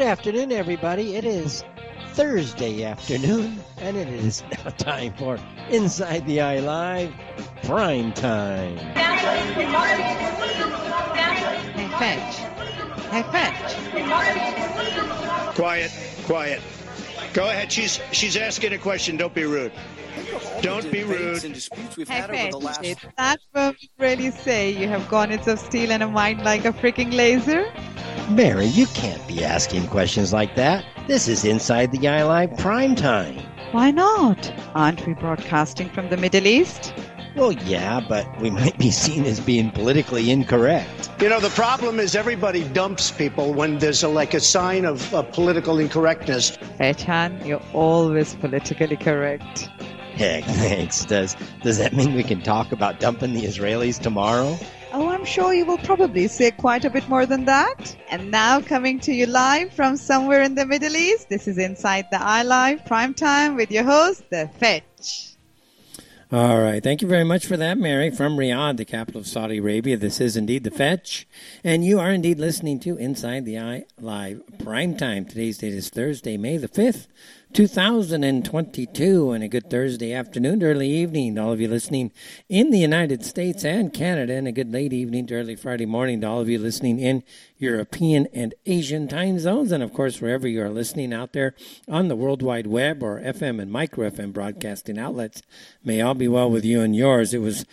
Good afternoon, everybody. It is Thursday afternoon, and it is now time for Inside the Eye Live Prime Time. Hey, Fetch. Hey, Fetch. Quiet, quiet. Go ahead. She's she's asking a question. Don't be rude. Don't be rude. Hey, Fetch. Is that what you really say? You have garnets of steel and a mind like a freaking laser? Mary, you can't be asking questions like that. This is Inside the Eye Live Prime Time. Why not? Aren't we broadcasting from the Middle East? Well, yeah, but we might be seen as being politically incorrect. You know, the problem is everybody dumps people when there's a, like a sign of uh, political incorrectness. Fetchan, you're always politically correct. Heck, thanks. Does does that mean we can talk about dumping the Israelis tomorrow? I'm sure you will probably say quite a bit more than that. And now coming to you live from somewhere in the Middle East, this is Inside the Eye Live Prime Time with your host, The Fetch. All right. Thank you very much for that, Mary. From Riyadh, the capital of Saudi Arabia, this is indeed The Fetch. And you are indeed listening to Inside the Eye Live Prime Time. Today's date is Thursday, May the 5th, 2022. And a good Thursday afternoon to early evening to all of you listening in the United States and Canada. And a good late evening to early Friday morning to all of you listening in European and Asian time zones. And of course, wherever you are listening out there on the World Wide Web or FM and micro FM broadcasting outlets, may all be well with you and yours. It was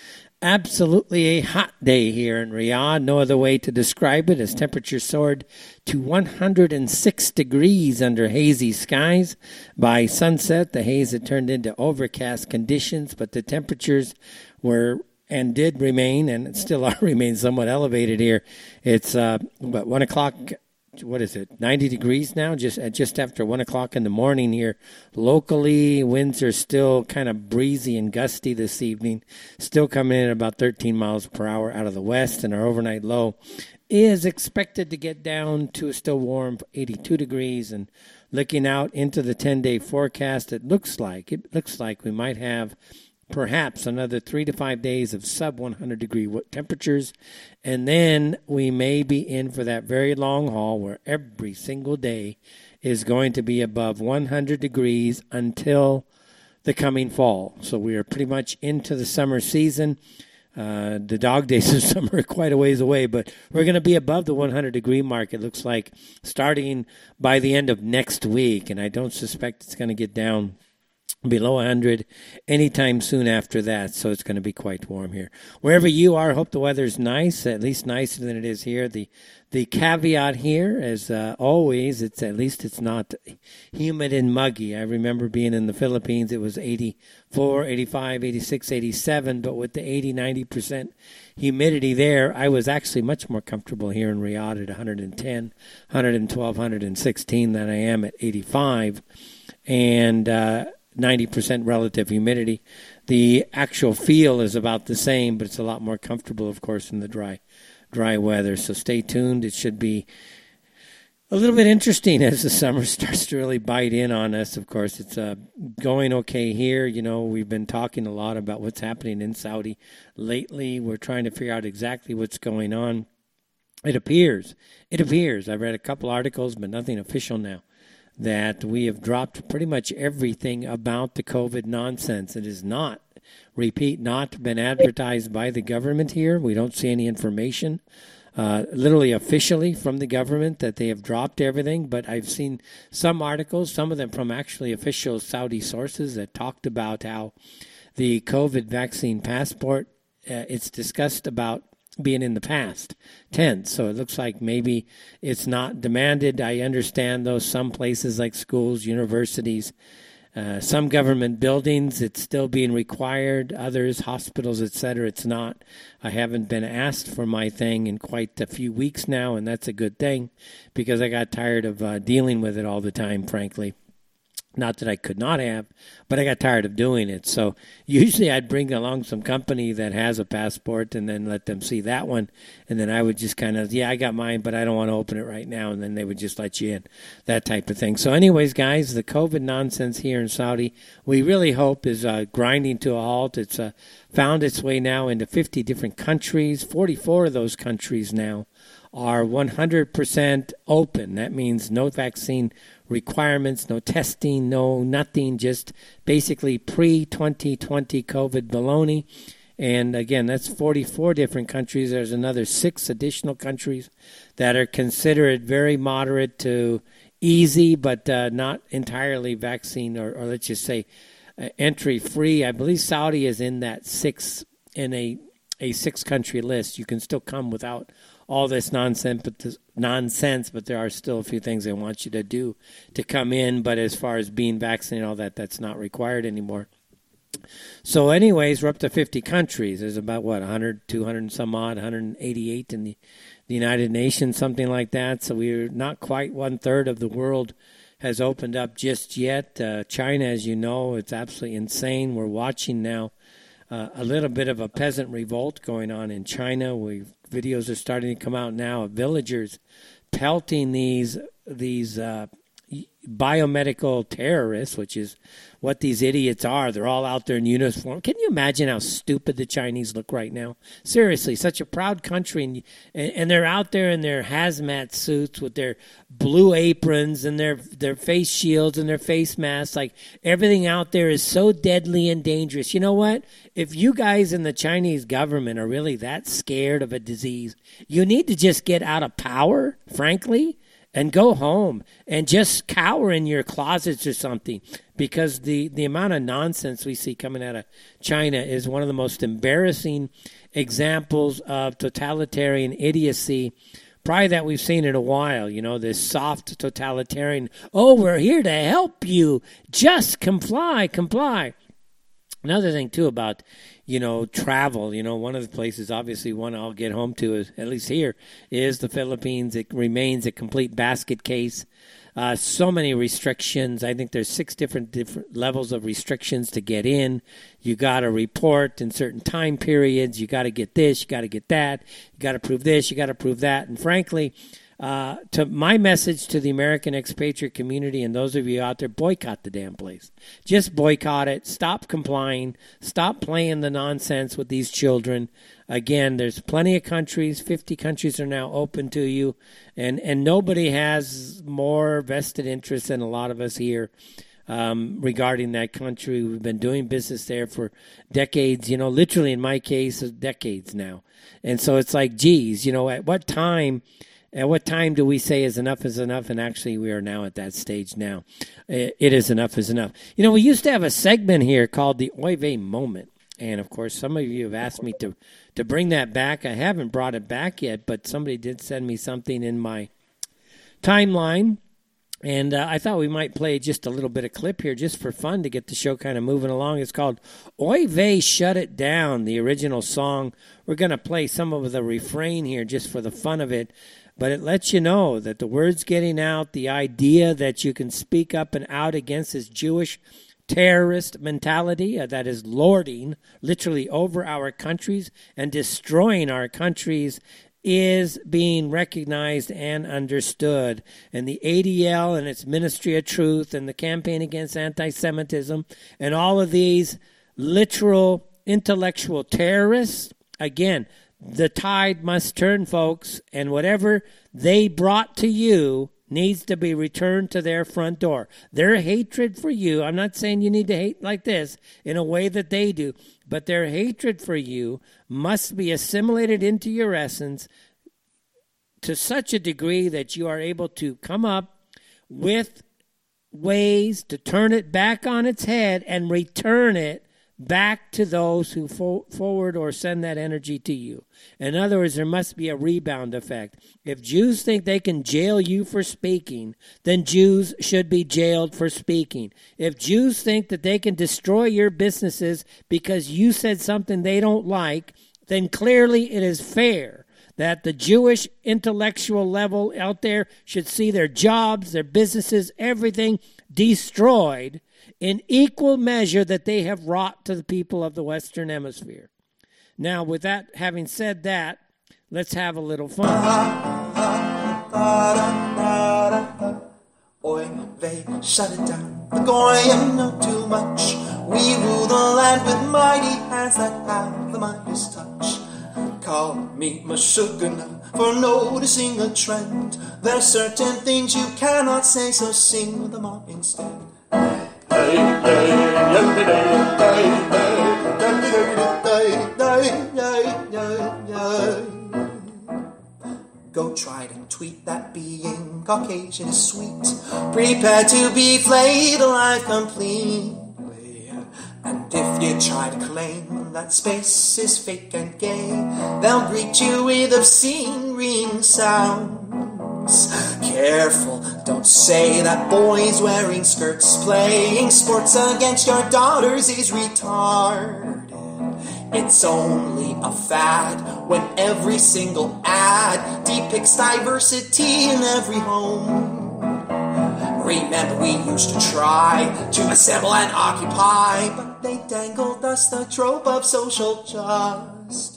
absolutely a hot day here in Riyadh. No other way to describe it as temperature soared to 106 degrees under hazy skies. By sunset, the haze had turned into overcast conditions, but the temperatures were and did remain and still are remain somewhat elevated here. It's uh, about one o'clock. What is it? Ninety degrees now. Just at just after one o'clock in the morning here. Locally, winds are still kind of breezy and gusty this evening. Still coming in at about 13 miles per hour out of the west, and our overnight low is expected to get down to a still warm 82 degrees. And looking out into the 10-day forecast, it looks like it looks like we might have perhaps another three to five days of sub 100 degree temperatures. And then we may be in for that very long haul where every single day is going to be above 100 degrees until the coming fall. So we are pretty much into the summer season. Uh, the dog days of summer are quite a ways away, but we're going to be above the 100 degree mark, it looks like, starting by the end of next week. And I don't suspect it's going to get down below 100 anytime soon after that so it's going to be quite warm here. Wherever you are hope the weather's nice at least nicer than it is here. The the caveat here is uh, always it's at least it's not humid and muggy. I remember being in the philippines it was 84 85 86 87 but with the 80 90% humidity there i was actually much more comfortable here in riyadh at 110 112 116 than i am at 85 and uh, 90% relative humidity. The actual feel is about the same, but it's a lot more comfortable, of course, in the dry, dry weather. So stay tuned. It should be a little bit interesting as the summer starts to really bite in on us. Of course, it's uh, going okay here. You know, we've been talking a lot about what's happening in Saudi lately. We're trying to figure out exactly what's going on. It appears, it appears. I've read a couple articles, but nothing official now that we have dropped pretty much everything about the COVID nonsense. It is not, repeat, not been advertised by the government here. We don't see any information. Uh, literally officially from the government that they have dropped everything, but I've seen some articles, some of them from actually official Saudi sources that talked about how the COVID vaccine passport, uh, it's discussed about being in the past tense. So it looks like maybe it's not demanded. I understand though some places like schools, universities, uh, some government buildings, it's still being required. Others, hospitals, etc., it's not. I haven't been asked for my thing in quite a few weeks now, and that's a good thing because I got tired of uh, dealing with it all the time, frankly. Not that I could not have, but I got tired of doing it. So usually I'd bring along some company that has a passport and then let them see that one. And then I would just kind of, yeah, I got mine, but I don't want to open it right now. And then they would just let you in, that type of thing. So, anyways, guys, the COVID nonsense here in Saudi, we really hope is uh, grinding to a halt. It's uh, found its way now into 50 different countries, 44 of those countries now are 100% open. That means no vaccine requirements, no testing, no nothing, just basically pre 2020 COVID baloney. And again, that's 44 different countries. There's another six additional countries that are considered very moderate to easy, but uh, not entirely vaccine or, or let's just say uh, entry free. I believe Saudi is in that six in a a six country list. You can still come without all this nonsense, but this, nonsense. But there are still a few things they want you to do to come in. But as far as being vaccinated, all that, that's not required anymore. So, anyways, we're up to 50 countries. There's about what 100, 200 and some odd, 188 in the, the United Nations, something like that. So we're not quite one third of the world has opened up just yet. Uh, China, as you know, it's absolutely insane. We're watching now uh, a little bit of a peasant revolt going on in China. We videos are starting to come out now of villagers pelting these these uh, biomedical terrorists, which is what these idiots are. They're all out there in uniform. Can you imagine how stupid the Chinese look right now? Seriously, such a proud country, and, and they're out there in their hazmat suits with their blue aprons and their their face shields and their face masks. Like everything out there is so deadly and dangerous. You know what? If you guys in the Chinese government are really that scared of a disease, you need to just get out of power, frankly and go home and just cower in your closets or something because the, the amount of nonsense we see coming out of China is one of the most embarrassing examples of totalitarian idiocy probably that we've seen in a while you know this soft totalitarian oh we're here to help you. Just comply comply another thing too about you know, travel. You know, one of the places, obviously, one I'll get home to is at least here is the Philippines. It remains a complete basket case. Uh, so many restrictions. I think there's six different different levels of restrictions to get in. You got to report in certain time periods. You got to get this. You got to get that. You got to prove this. You got to prove that. And frankly, uh, to my message to the American expatriate community and those of you out there, boycott the damn place. Just boycott it. Stop complying. Stop playing the nonsense with these children. Again, there's plenty of countries. 50 countries are now open to you, and and nobody has more vested interest than a lot of us here. Um, regarding that country. We've been doing business there for decades, you know, literally in my case, decades now. And so it's like, geez, you know, at what time at what time do we say is enough is enough? And actually, we are now at that stage now. It is enough is enough. You know, we used to have a segment here called the Oy vey moment. And of course, some of you have asked me to, to bring that back. I haven't brought it back yet, but somebody did send me something in my timeline. And uh, I thought we might play just a little bit of clip here just for fun to get the show kind of moving along. It's called Oy Vey Shut It Down, the original song. We're going to play some of the refrain here just for the fun of it but it lets you know that the word's getting out, the idea that you can speak up and out against this Jewish terrorist mentality uh, that is lording literally over our countries and destroying our countries is being recognized and understood. And the ADL and its Ministry of Truth and the campaign against anti Semitism and all of these literal intellectual terrorists, again, the tide must turn, folks, and whatever they brought to you needs to be returned to their front door. Their hatred for you, I'm not saying you need to hate like this in a way that they do, but their hatred for you must be assimilated into your essence to such a degree that you are able to come up with ways to turn it back on its head and return it back to those who fo- forward or send that energy to you. In other words, there must be a rebound effect. If Jews think they can jail you for speaking, then Jews should be jailed for speaking. If Jews think that they can destroy your businesses because you said something they don't like, then clearly it is fair that the Jewish intellectual level out there should see their jobs, their businesses, everything destroyed in equal measure that they have wrought to the people of the Western Hemisphere. Now, with that, having said that, let's have a little fun. Boy, they shut it down. The Goyim know too much. We rule the land with mighty hands that have the Midas touch. Call me Meshuggah for noticing a trend. There's certain things you cannot say, so sing them all instead. Go try to tweet that being Caucasian is sweet. Prepare to be flayed alive completely. And if you try to claim that space is fake and gay, they'll greet you with obscene ring Careful, don't say that boys wearing skirts playing sports against your daughters is retarded. It's only a fad when every single ad depicts diversity in every home. Remember, we used to try to assemble and occupy, but they dangled us the trope of social justice.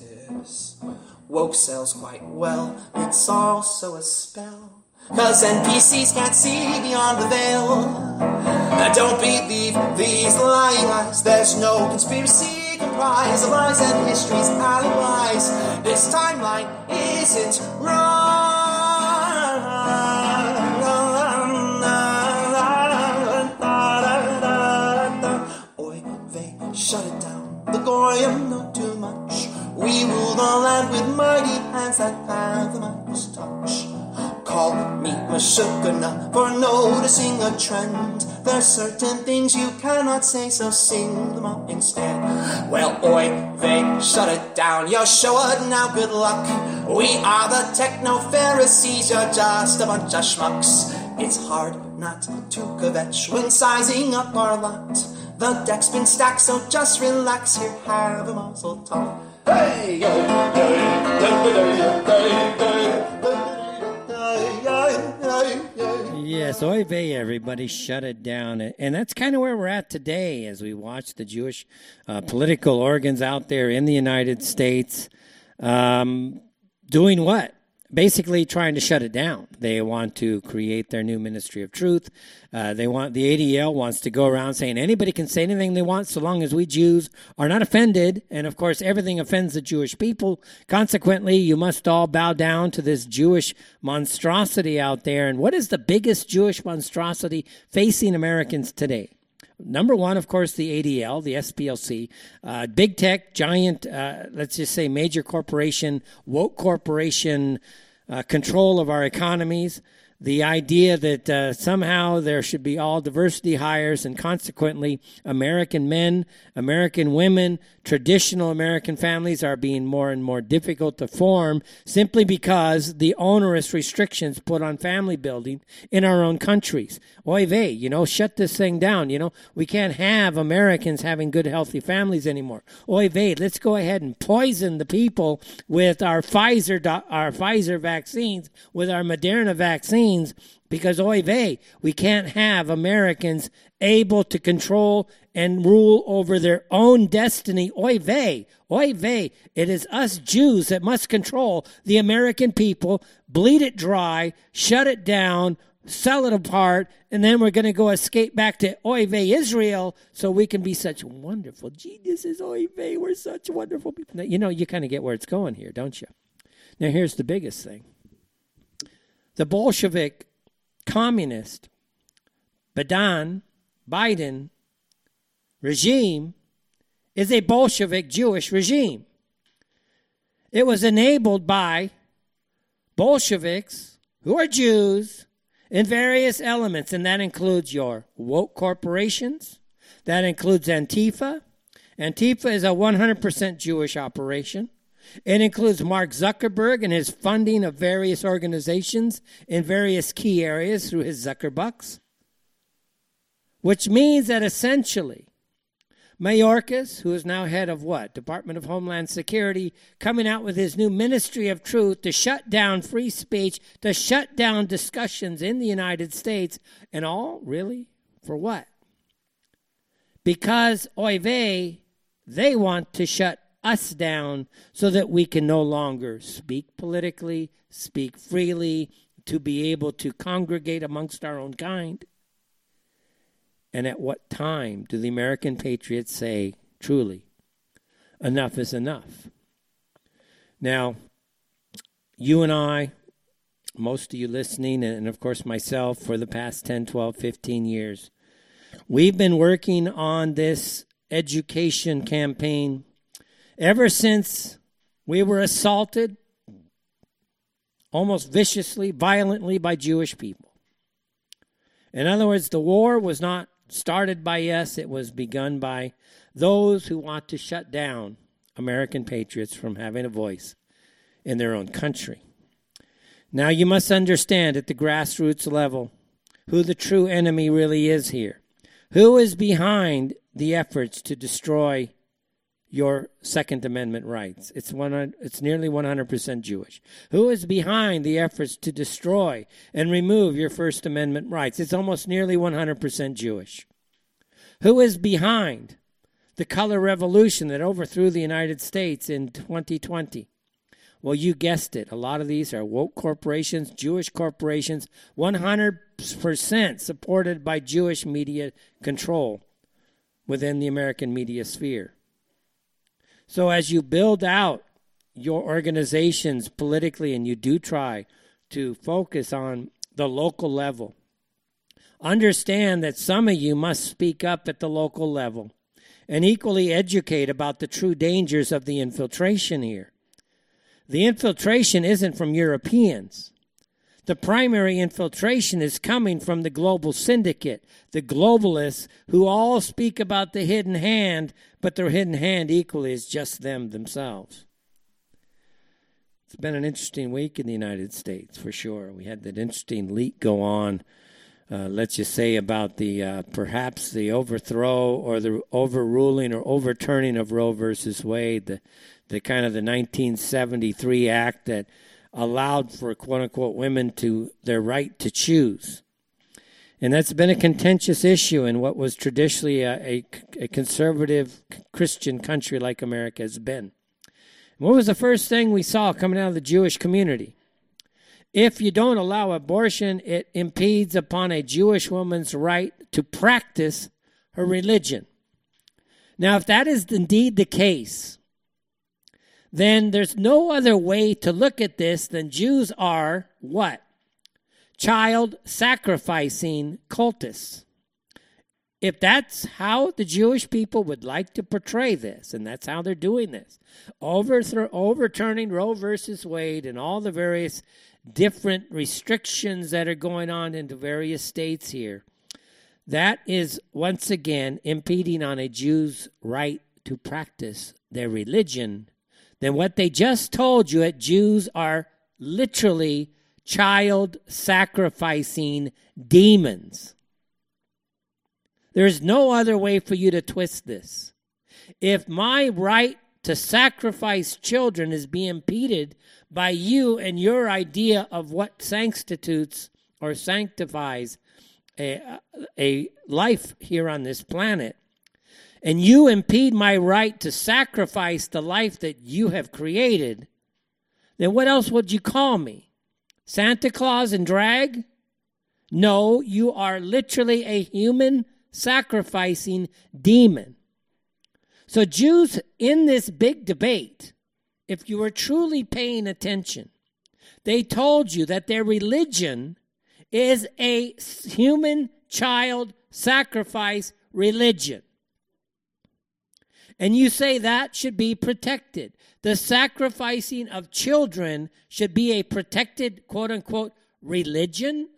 Woke sells quite well, it's also a spell. Cause NPCs can't see beyond the veil. Don't believe these lying eyes, there's no conspiracy comprise of lies and history's alibis. This timeline isn't wrong. Shut it down. The Goyim know too much. We rule the land with mighty hands that have the Midas touch. Call me Meshuggah for noticing a trend. There's certain things you cannot say, so sing them up instead. Well, oi, they shut it down. You're showing now, good luck. We are the techno Pharisees, you're just a bunch of schmucks. It's hard not to kvetch when sizing up our lot. The deck's been stacked, so just relax here, have a mazel tov. Yes, oy vey, everybody, shut it down. And that's kind of where we're at today as we watch the Jewish uh, political organs out there in the United States um, doing what? Basically, trying to shut it down. They want to create their new ministry of truth. Uh, they want the ADL wants to go around saying anybody can say anything they want so long as we Jews are not offended. And of course, everything offends the Jewish people. Consequently, you must all bow down to this Jewish monstrosity out there. And what is the biggest Jewish monstrosity facing Americans today? Number one, of course, the ADL, the SPLC, uh, big tech, giant, uh, let's just say major corporation, woke corporation uh, control of our economies. The idea that uh, somehow there should be all diversity hires and consequently American men, American women, traditional American families are being more and more difficult to form simply because the onerous restrictions put on family building in our own countries. Oy vey, you know, shut this thing down. You know, we can't have Americans having good, healthy families anymore. Oy vey, let's go ahead and poison the people with our Pfizer, our Pfizer vaccines, with our Moderna vaccines because oy vey, we can't have Americans able to control and rule over their own destiny. Oy vey, oy vey, it is us Jews that must control the American people, bleed it dry, shut it down, sell it apart, and then we're going to go escape back to oy vey Israel so we can be such wonderful geniuses. Oy vey, we're such wonderful people. You know, you kind of get where it's going here, don't you? Now, here's the biggest thing. The Bolshevik communist Badan Biden regime is a Bolshevik Jewish regime. It was enabled by Bolsheviks who are Jews in various elements, and that includes your woke corporations, that includes Antifa. Antifa is a 100% Jewish operation. It includes Mark Zuckerberg and his funding of various organizations in various key areas through his Zuckerbucks, which means that essentially Mayorkas, who is now head of what? Department of Homeland Security, coming out with his new Ministry of Truth to shut down free speech, to shut down discussions in the United States, and all really for what? Because oy vey, they want to shut us down so that we can no longer speak politically, speak freely, to be able to congregate amongst our own kind. And at what time do the American patriots say, truly, enough is enough? Now, you and I, most of you listening, and of course myself, for the past 10, 12, 15 years, we've been working on this education campaign ever since we were assaulted almost viciously, violently by Jewish people. In other words, the war was not started by us, it was begun by those who want to shut down American patriots from having a voice in their own country. Now, you must understand at the grassroots level who the true enemy really is here. Who is behind the efforts to destroy your Second Amendment rights? It's, one, it's nearly 100% Jewish. Who is behind the efforts to destroy and remove your First Amendment rights? It's almost nearly 100% Jewish. Who is behind the color revolution that overthrew the United States in 2020? Well, you guessed it. A lot of these are woke corporations, Jewish corporations, 100% supported by Jewish media control within the American media sphere. So, as you build out your organizations politically and you do try to focus on the local level, understand that some of you must speak up at the local level and equally educate about the true dangers of the infiltration here. The infiltration isn't from Europeans. The primary infiltration is coming from the global syndicate, the globalists who all speak about the hidden hand, but their hidden hand equally is just them themselves. It's been an interesting week in the United States, for sure. We had that interesting leak go on, uh, let's just say, about the uh, perhaps the overthrow or the overruling or overturning of Roe versus Wade, the the kind of the 1973 act that allowed for quote unquote women to their right to choose. And that's been a contentious issue in what was traditionally a, a, a conservative Christian country like America has been. What was the first thing we saw coming out of the Jewish community? If you don't allow abortion, it impedes upon a Jewish woman's right to practice her religion. Now, if that is indeed the case, then there's no other way to look at this than Jews are what? Child sacrificing cultists. If that's how the Jewish people would like to portray this, and that's how they're doing this, overthrow, overturning Roe versus Wade and all the various different restrictions that are going on in the various states here, that is once again impeding on a Jew's right to practice their religion then what they just told you that Jews are literally child sacrificing demons. There's no other way for you to twist this. If my right to sacrifice children is being impeded by you and your idea of what sanctitutes or sanctifies a, a life here on this planet, and you impede my right to sacrifice the life that you have created, then what else would you call me? Santa Claus and drag? No, you are literally a human sacrificing demon. So, Jews in this big debate, if you were truly paying attention, they told you that their religion is a human child sacrifice religion. And you say that should be protected. The sacrificing of children should be a protected, quote unquote, religion.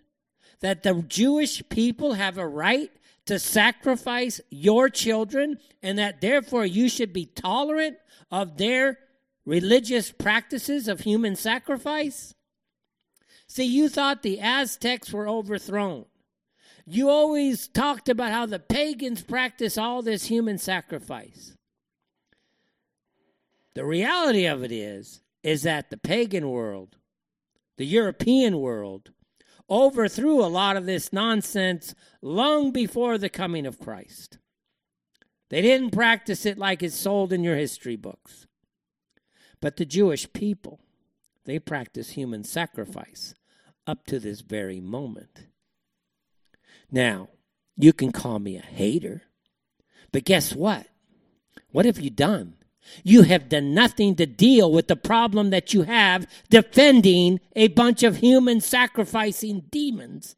That the Jewish people have a right to sacrifice your children, and that therefore you should be tolerant of their religious practices of human sacrifice? See, you thought the Aztecs were overthrown. You always talked about how the pagans practice all this human sacrifice. The reality of it is, is that the pagan world, the European world, overthrew a lot of this nonsense long before the coming of Christ. They didn't practice it like it's sold in your history books. But the Jewish people, they practice human sacrifice up to this very moment. Now, you can call me a hater, but guess what? What have you done? You have done nothing to deal with the problem that you have defending a bunch of human sacrificing demons,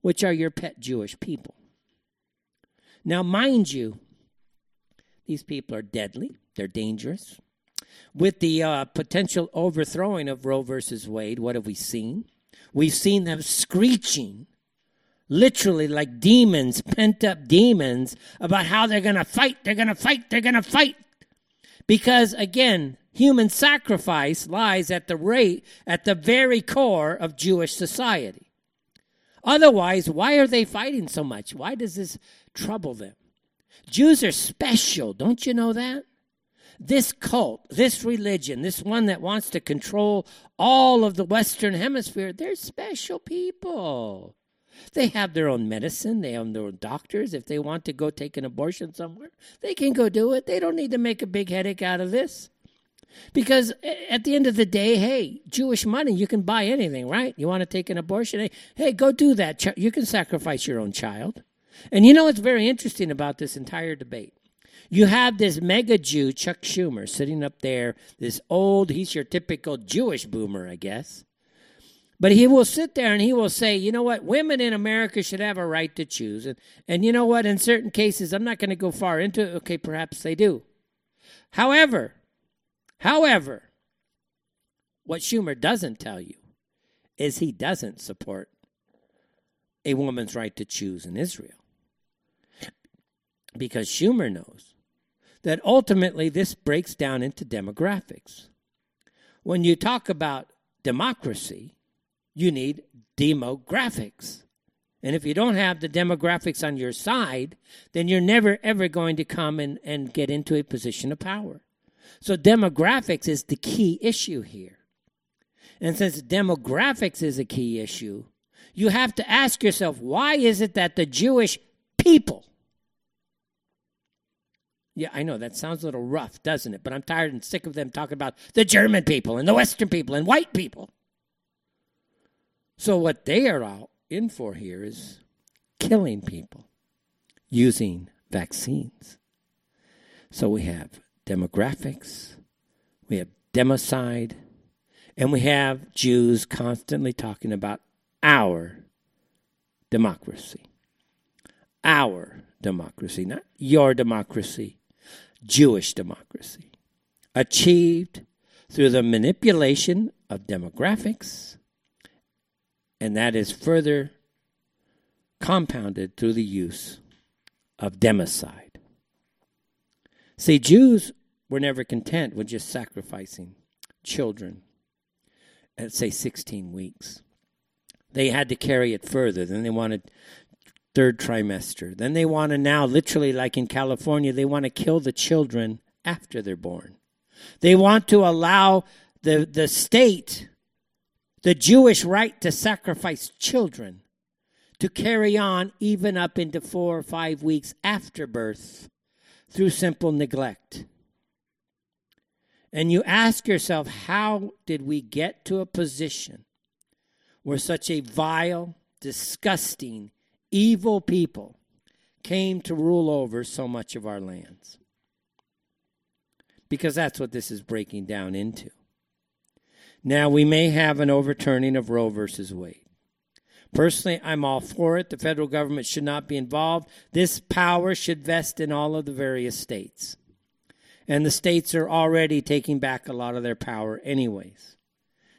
which are your pet Jewish people. Now, mind you, these people are deadly, they're dangerous. With the uh, potential overthrowing of Roe versus Wade, what have we seen? We've seen them screeching, literally like demons, pent up demons, about how they're going to fight, they're going to fight, they're going to fight. Because again, human sacrifice lies at the rate, at the very core of Jewish society. Otherwise, why are they fighting so much? Why does this trouble them? Jews are special, don't you know that? This cult, this religion, this one that wants to control all of the Western Hemisphere, they're special people. They have their own medicine, they have their own doctors. If they want to go take an abortion somewhere, they can go do it. They don't need to make a big headache out of this. Because at the end of the day, hey, Jewish money, you can buy anything, right? You want to take an abortion? Hey, go do that. You can sacrifice your own child. And you know what's very interesting about this entire debate? You have this mega Jew, Chuck Schumer, sitting up there, this old, he's your typical Jewish boomer, I guess. But he will sit there and he will say, you know what, women in America should have a right to choose. And, and you know what, in certain cases, I'm not going to go far into it. Okay, perhaps they do. However, however, what Schumer doesn't tell you is he doesn't support a woman's right to choose in Israel. Because Schumer knows that ultimately this breaks down into demographics. When you talk about democracy, you need demographics. And if you don't have the demographics on your side, then you're never ever going to come and, and get into a position of power. So demographics is the key issue here. And since demographics is a key issue, you have to ask yourself why is it that the Jewish people yeah, I know that sounds a little rough, doesn't it? But I'm tired and sick of them talking about the German people and the Western people and white people. So, what they are out in for here is killing people using vaccines. So, we have demographics, we have democide, and we have Jews constantly talking about our democracy. Our democracy, not your democracy, Jewish democracy, achieved through the manipulation of demographics, and that is further compounded through the use of democide. See, Jews were never content with just sacrificing children at, say, 16 weeks. They had to carry it further. Then they wanted third trimester. Then they want to now, literally, like in California, they want to kill the children after they're born. They want to allow the, the state the Jewish right to sacrifice children to carry on even up into four or five weeks after birth through simple neglect. And you ask yourself, how did we get to a position where such a vile, disgusting, evil people came to rule over so much of our lands. Because that's what this is breaking down into. Now, we may have an overturning of Roe versus Wade. Personally, I'm all for it. The federal government should not be involved. This power should vest in all of the various states. And the states are already taking back a lot of their power, anyways.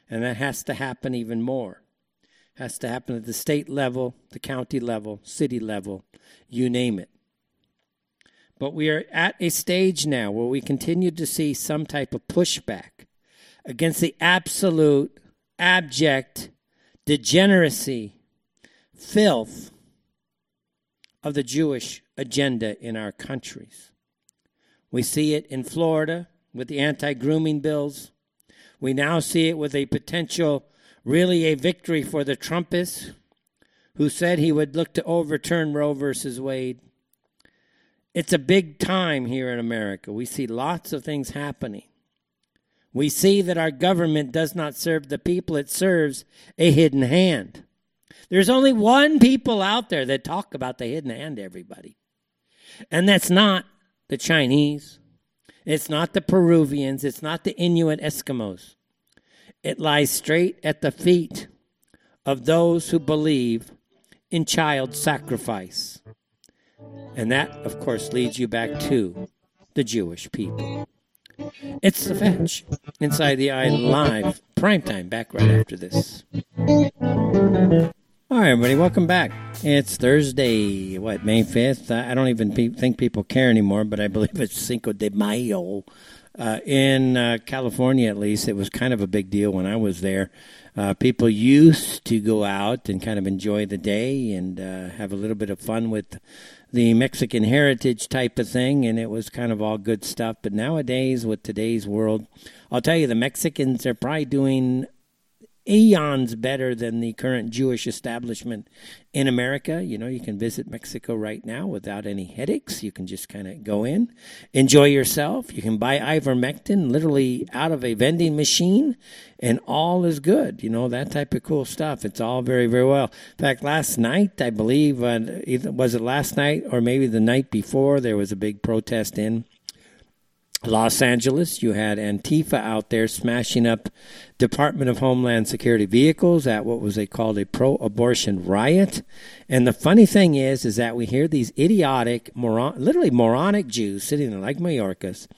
And that has to happen even more It has to happen at the state level, the county level, city level, you name it. But we are at a stage now where we continue to see some type of pushback against the absolute, abject degeneracy, filth of the Jewish agenda in our countries. We see it in Florida with the anti grooming bills. We now see it with a potential really a victory for the Trumpists who said he would look to overturn Roe versus Wade. It's a big time here in America. We see lots of things happening. We see that our government does not serve the people, it serves a hidden hand. There's only one people out there that talk about the hidden hand, everybody. And that's not the Chinese. It's not the Peruvians. It's not the Inuit Eskimos. It lies straight at the feet of those who believe in child sacrifice. And that, of course, leads you back to the Jewish people. It's the fetch inside the eye live primetime back right after this. All right, everybody, welcome back. It's Thursday, what, May 5th? I don't even pe- think people care anymore, but I believe it's Cinco de Mayo. Uh, in uh, California, at least, it was kind of a big deal when I was there. Uh, people used to go out and kind of enjoy the day and uh, have a little bit of fun with the Mexican heritage type of thing, and it was kind of all good stuff. But nowadays, with today's world, I'll tell you, the Mexicans are probably doing eons better than the current Jewish establishment in America. You know, you can visit Mexico right now without any headaches. You can just kind of go in, enjoy yourself. You can buy ivermectin literally out of a vending machine, and all is good. You know, that type of cool stuff. It's all very, very well. In fact, last night, I believe, uh, was it last night or maybe the night before, there was a big protest in Los Angeles, you had Antifa out there smashing up Department of Homeland Security vehicles at what was they called a pro-abortion riot. And the funny thing is, is that we hear these idiotic, moron, literally moronic Jews sitting there like Mayorkas,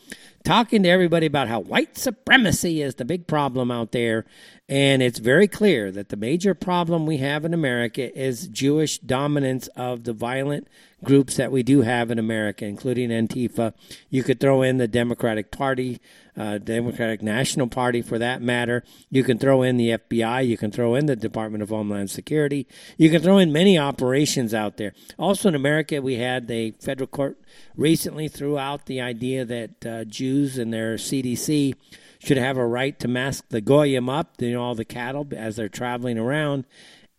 talking to everybody about how white supremacy is the big problem out there. And it's very clear that the major problem we have in America is Jewish dominance of the violent groups that we do have in America, including Antifa. You could throw in the Democratic Party, uh, Democratic National Party for that matter. You can throw in the FBI. You can throw in the Department of Homeland Security. You can throw in many operations out there. Also in America, we had the federal court recently threw out the idea that uh, Jews and their CDC should have a right to mask the goyim up, you know, all the cattle as they're traveling around.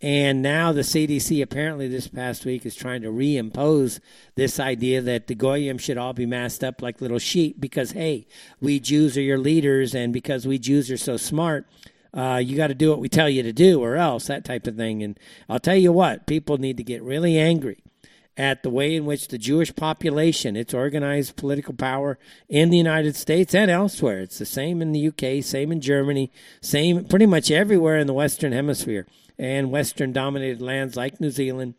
And now the CDC apparently this past week is trying to reimpose this idea that the Goyim should all be masked up like little sheep because, hey, we Jews are your leaders, and because we Jews are so smart, uh, you got to do what we tell you to do or else, that type of thing. And I'll tell you what, people need to get really angry at the way in which the Jewish population, its organized political power in the United States and elsewhere. It's the same in the UK, same in Germany, same pretty much everywhere in the Western Hemisphere and Western dominated lands like New Zealand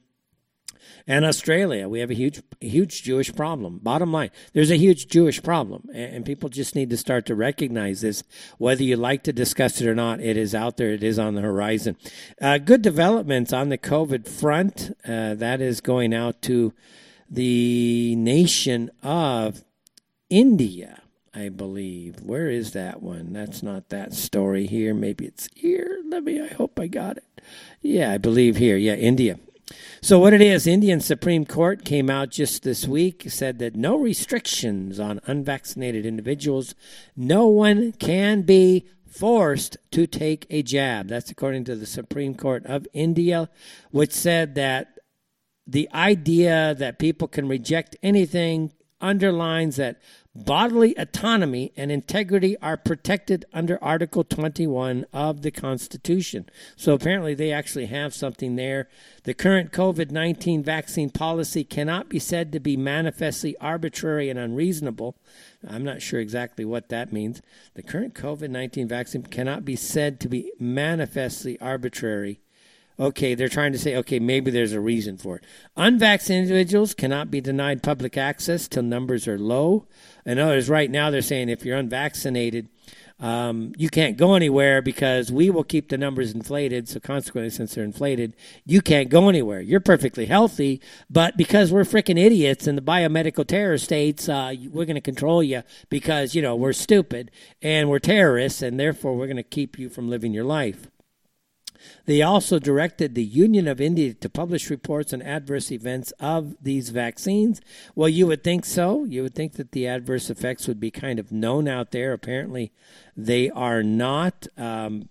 and Australia. We have a huge, huge Jewish problem. Bottom line, there's a huge Jewish problem, and people just need to start to recognize this. Whether you like to discuss it or not, it is out there. It is on the horizon. Uh, good developments on the COVID front. Uh, that is going out to the nation of India. I believe. Where is that one? That's not that story here. Maybe it's here. Let me, I hope I got it. Yeah, I believe here. Yeah, India. So, what it is, Indian Supreme Court came out just this week, said that no restrictions on unvaccinated individuals. No one can be forced to take a jab. That's according to the Supreme Court of India, which said that the idea that people can reject anything underlines that Bodily autonomy and integrity are protected under Article 21 of the Constitution. So apparently, they actually have something there. The current COVID 19 vaccine policy cannot be said to be manifestly arbitrary and unreasonable. I'm not sure exactly what that means. The current COVID 19 vaccine cannot be said to be manifestly arbitrary okay, they're trying to say, okay, maybe there's a reason for it. Unvaccinated individuals cannot be denied public access till numbers are low. In others, right now they're saying if you're unvaccinated, um, you can't go anywhere because we will keep the numbers inflated. So consequently, since they're inflated, you can't go anywhere. You're perfectly healthy, but because we're freaking idiots in the biomedical terror states, uh, we're going to control you because you know we're stupid and we're terrorists, and therefore we're going to keep you from living your life. They also directed the Union of India to publish reports on adverse events of these vaccines. Well, you would think so. You would think that the adverse effects would be kind of known out there. Apparently, they are not. Um,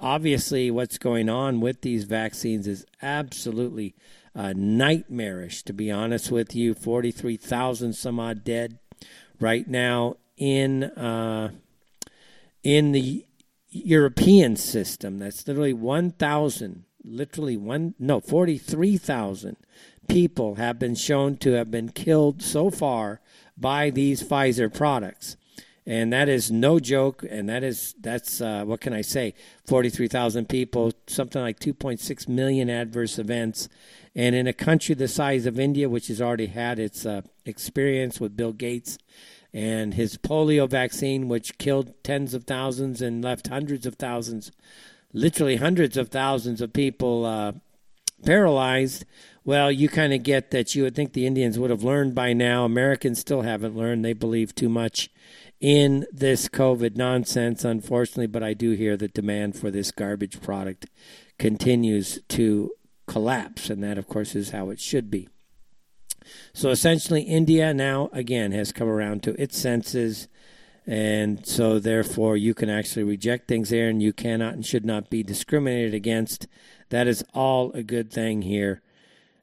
obviously, what's going on with these vaccines is absolutely uh, nightmarish, to be honest with you. 43,000 some odd dead right now in. Uh, in the European system. That's literally 1,000, literally one, no, 43,000 people have been shown to have been killed so far by these Pfizer products. and that is no joke. And that is that's uh, what can I say? Forty three thousand people, something like two point six million adverse events, and in a country the size of India, which has already had its uh, experience with Bill Gates and his polio vaccine, which killed tens of thousands and left hundreds of thousands, literally hundreds of thousands of people uh, paralyzed. Well, you kind of get that you would think the Indians would have learned by now. Americans still haven't learned. They believe too much in this COVID nonsense, unfortunately, but I do hear the demand for this garbage product continues to collapse, and that, of course, is how it should be. So essentially, India now, again, has come around to its senses, and so therefore you can actually reject things there, and you cannot and should not be discriminated against. That is all a good thing here.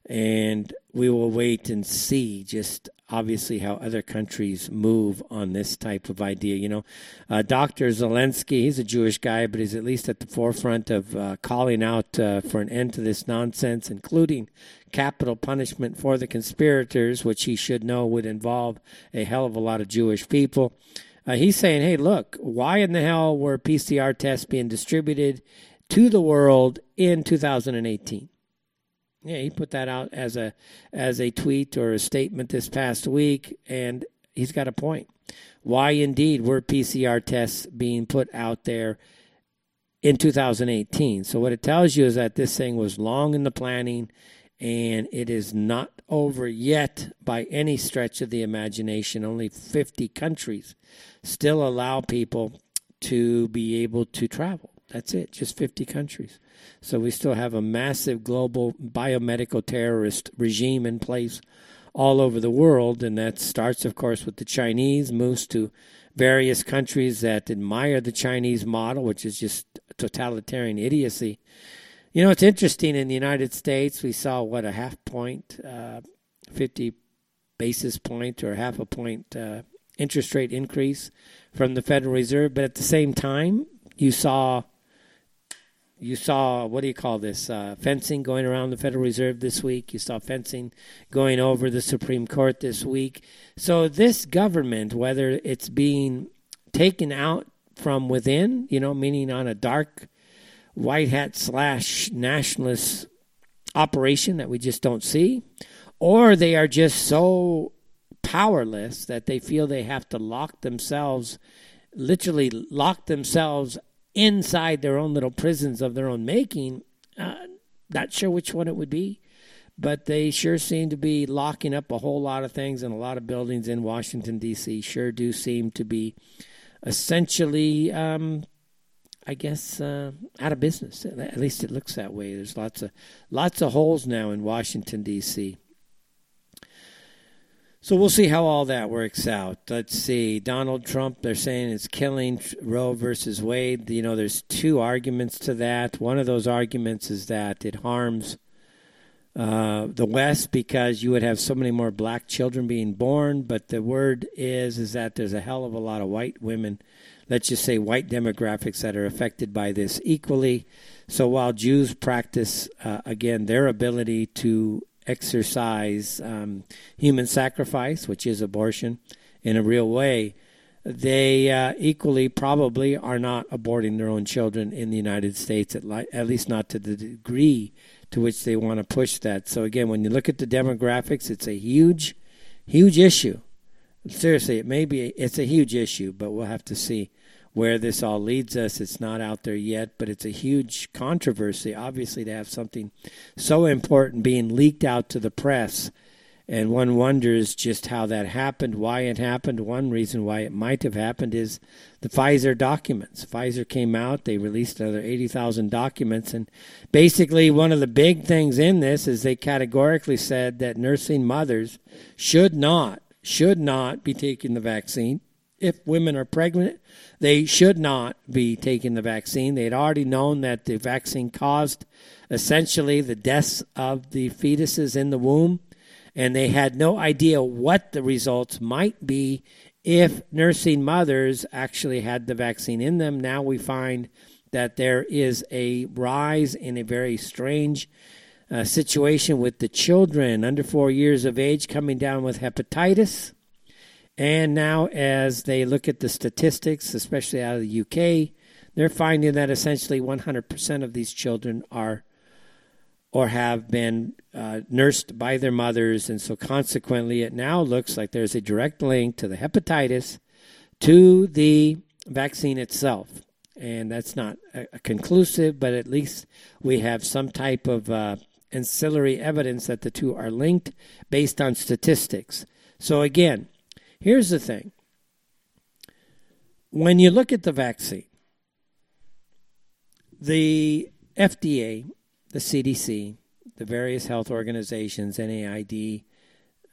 And we will wait and see just obviously how other countries move on this type of idea. You know, uh, Dr. Zelenko, he's a Jewish guy, but he's at least at the forefront of uh, calling out uh, for an end to this nonsense, including capital punishment for the conspirators, which he should know would involve a hell of a lot of Jewish people. Uh, he's saying, hey, look, why in the hell were PCR tests being distributed to the world in 2018? Yeah, he put that out as a as a tweet or a statement this past week, and he's got a point. Why indeed were PCR tests being put out there in 2018? So what it tells you is that this thing was long in the planning, and it is not over yet by any stretch of the imagination. Only 50 countries still allow people to be able to travel. That's it, just 50 countries. So we still have a massive global biomedical terrorist regime in place all over the world. And that starts, of course, with the Chinese, moves to various countries that admire the Chinese model, which is just totalitarian idiocy. You know, it's interesting in the United States, we saw what a half point, uh, 50 basis point or half a point uh, interest rate increase from the Federal Reserve. But at the same time, you saw you saw what do you call this uh, fencing going around the Federal Reserve this week. You saw fencing going over the Supreme Court this week. So this government, whether it's being taken out from within, you know, meaning on a dark white hat slash nationalist operation that we just don't see, or they are just so powerless that they feel they have to lock themselves, literally lock themselves inside their own little prisons of their own making. Uh, not sure which one it would be, but they sure seem to be locking up a whole lot of things and a lot of buildings in Washington, D.C. Sure do seem to be essentially, um, I guess, uh, out of business. At least it looks that way. There's lots of lots of holes now in Washington, D.C. So we'll see how all that works out. Let's see. Donald Trump, they're saying it's killing Roe versus Wade. You know, there's two arguments to that. One of those arguments is that it harms uh, the West because you would have so many more black children being born. But the word is is that there's a hell of a lot of white women, let's just say white demographics that are affected by this equally. So while Jews practice uh, again their ability to exercise um, human sacrifice, which is abortion, in a real way, they uh, equally probably are not aborting their own children in the United States, at, li- at least not to the degree to which they want to push that. So, again, when you look at the demographics, it's a huge, huge issue. Seriously, it may be, it's a huge issue, but we'll have to see where this all leads us. It's not out there yet, but it's a huge controversy, obviously, to have something so important being leaked out to the press. And one wonders just how that happened, why it happened. One reason why it might have happened is the Pfizer documents. Pfizer came out, they released another 80,000 documents. And basically, one of the big things in this is they categorically said that nursing mothers should not, should not be taking the vaccine. If women are pregnant, they should not be taking the vaccine. They had already known that the vaccine caused essentially the deaths of the fetuses in the womb, and they had no idea what the results might be if nursing mothers actually had the vaccine in them. Now we find that there is a rise in a very strange uh, situation with the children under four years of age coming down with hepatitis And now, as they look at the statistics, especially out of the UK, they're finding that essentially 100% of these children are or have been uh, nursed by their mothers. And so, consequently, it now looks like there's a direct link to the hepatitis to the vaccine itself. And that's not a, a conclusive, but at least we have some type of uh, ancillary evidence that the two are linked based on statistics. So, again, here's the thing when you look at the vaccine, the FDA, the CDC, the various health organizations, NAID,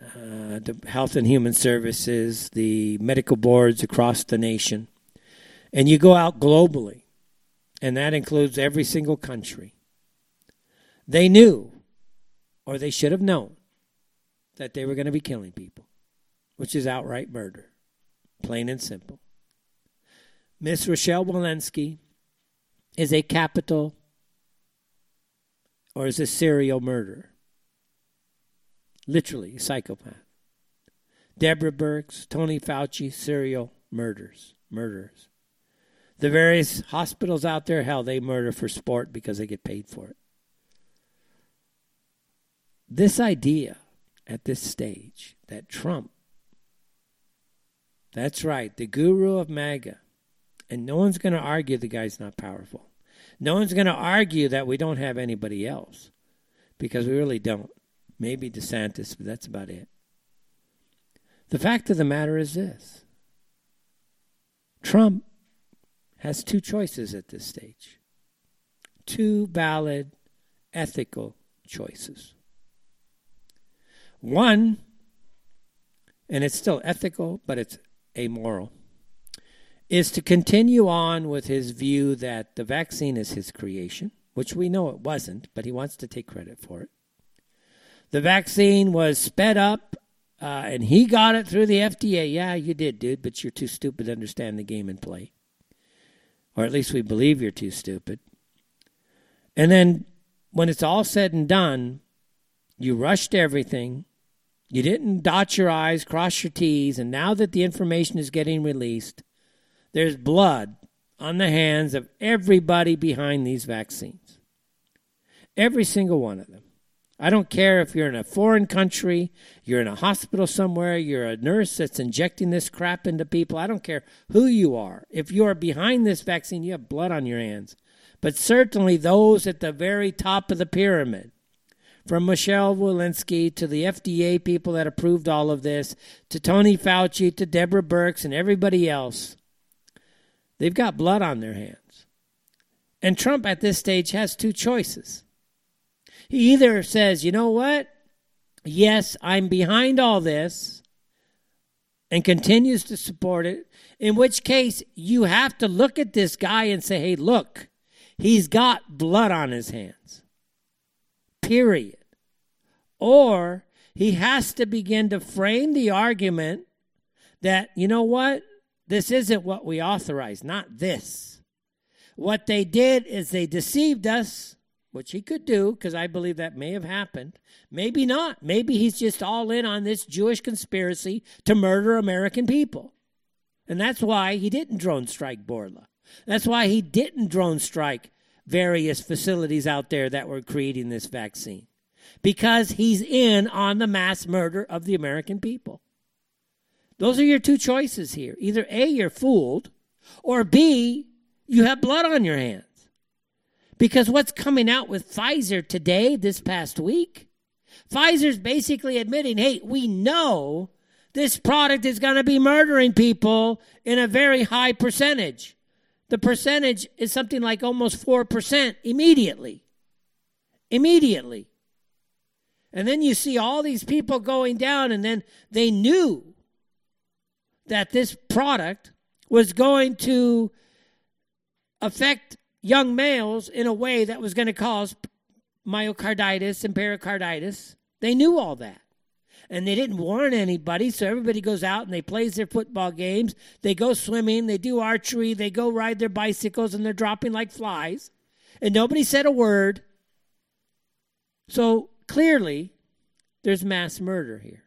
uh, the Health and Human Services, the medical boards across the nation, and you go out globally, and that includes every single country. They knew, or they should have known, that they were going to be killing people, which is outright murder, plain and simple. Miss Rochelle Walensky is a capital or is a serial murderer. Literally, a psychopath. Deborah Birx, Tony Fauci, serial murders, murderers. The various hospitals out there, hell, they murder for sport because they get paid for it. This idea at this stage that Trump, that's right, the guru of MAGA, and no one's going to argue the guy's not powerful. No one's going to argue that we don't have anybody else because we really don't. Maybe DeSantis, but that's about it. The fact of the matter is this Trump has two choices at this stage two valid ethical choices. One, and it's still ethical, but it's amoral is to continue on with his view that the vaccine is his creation, which we know it wasn't, but he wants to take credit for it. The vaccine was sped up uh, and he got it through the FDA. Yeah, you did, dude, but you're too stupid to understand the game and play. Or at least we believe you're too stupid. And then when it's all said and done, you rushed everything. You didn't dot your I's, cross your T's, and now that the information is getting released, there's blood on the hands of everybody behind these vaccines. Every single one of them. I don't care if you're in a foreign country, you're in a hospital somewhere, you're a nurse that's injecting this crap into people. I don't care who you are. If you are behind this vaccine, you have blood on your hands. But certainly those at the very top of the pyramid, from Michelle Walensky to the FDA people that approved all of this, to Tony Fauci, to Deborah Birx, and everybody else, They've got blood on their hands. And Trump at this stage has two choices. He either says, you know what? Yes, I'm behind all this and continues to support it, in which case you have to look at this guy and say, hey, look, he's got blood on his hands. Period. Or he has to begin to frame the argument that, you know what? This isn't what we authorized, not this. What they did is they deceived us, which he could do, because I believe that may have happened. Maybe not. Maybe he's just all in on this Jewish conspiracy to murder American people. And that's why he didn't drone strike Bourla. That's why he didn't drone strike various facilities out there that were creating this vaccine. Because he's in on the mass murder of the American people. Those are your two choices here. Either A, you're fooled, or B, you have blood on your hands. Because what's coming out with Pfizer today, this past week, Pfizer's basically admitting, hey, we know this product is going to be murdering people in a very high percentage. The percentage is something like almost 4% immediately. Immediately. And then you see all these people going down, and then they knew that this product was going to affect young males in a way that was going to cause myocarditis and pericarditis. They knew all that. And they didn't warn anybody, so everybody goes out and they plays their football games. They go swimming, they do archery, they go ride their bicycles, and they're dropping like flies. And nobody said a word. So clearly, there's mass murder here.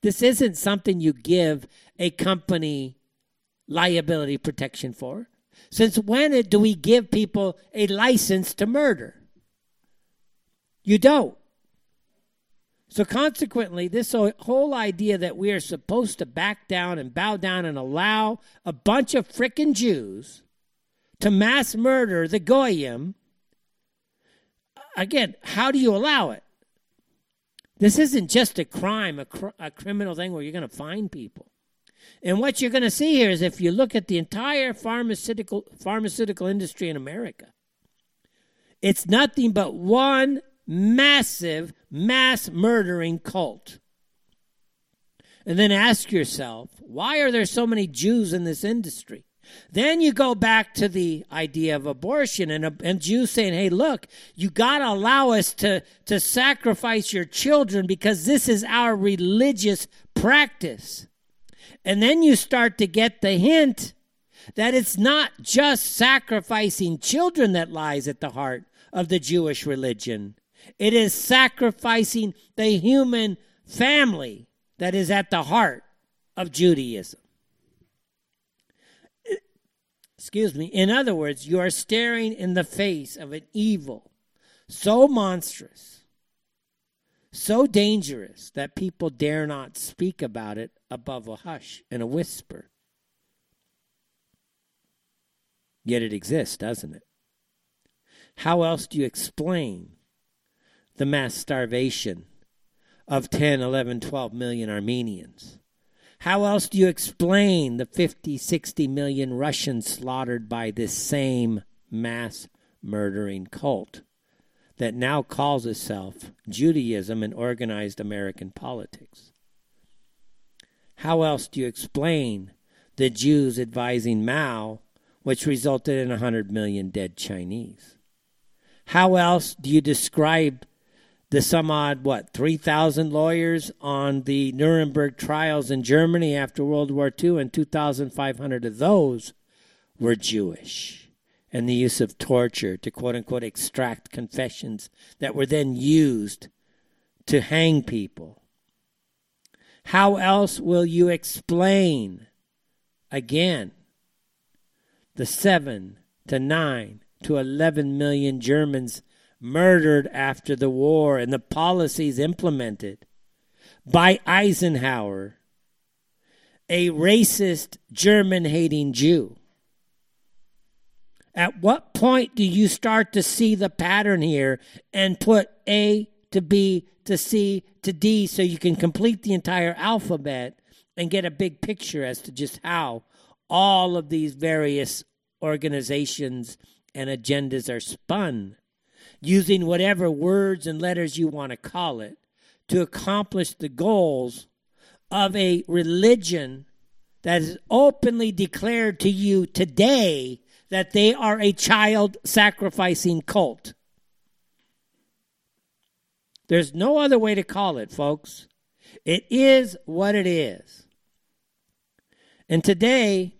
This isn't something you give a company liability protection for. Since when do we give people a license to murder? You don't. So, consequently, this whole idea that we are supposed to back down and bow down and allow a bunch of frickin' Jews to mass murder the Goyim, again, how do you allow it? This isn't just a crime, a, cr- a criminal thing where you're going to find people. And what you're going to see here is if you look at the entire pharmaceutical pharmaceutical industry in America, it's nothing but one massive mass murdering cult. And then ask yourself, why are there so many Jews in this industry? Then you go back to the idea of abortion and, and Jews saying, hey, look, you got to allow us to, to sacrifice your children because this is our religious practice. And then you start to get the hint that it's not just sacrificing children that lies at the heart of the Jewish religion. It is sacrificing the human family that is at the heart of Judaism. Excuse me. In other words, you are staring in the face of an evil so monstrous, so dangerous that people dare not speak about it above a hush and a whisper. Yet it exists, doesn't it? How else do you explain the mass starvation of 10, 11, 12 million Armenians? How else do you explain the 50, 60 million Russians slaughtered by this same mass murdering cult that now calls itself Judaism and organized American politics? How else do you explain the Jews advising Mao, which resulted in 100 million dead Chinese? How else do you describe the some odd, what, 3,000 lawyers on the Nuremberg trials in Germany after World War II, and 2,500 of those were Jewish. And the use of torture to quote unquote extract confessions that were then used to hang people. How else will you explain again the 7 to 9 to 11 million Germans murdered after the war and the policies implemented by Eisenhower, a racist, German hating Jew. At what point do you start to see the pattern here and put A to B to C to D so you can complete the entire alphabet and get a big picture as to just how all of these various organizations and agendas are spun using whatever words and letters you want to call it, to accomplish the goals of a religion that is openly declared to you today that they are a child sacrificing cult. There's no other way to call it, folks. It is what it is. And today,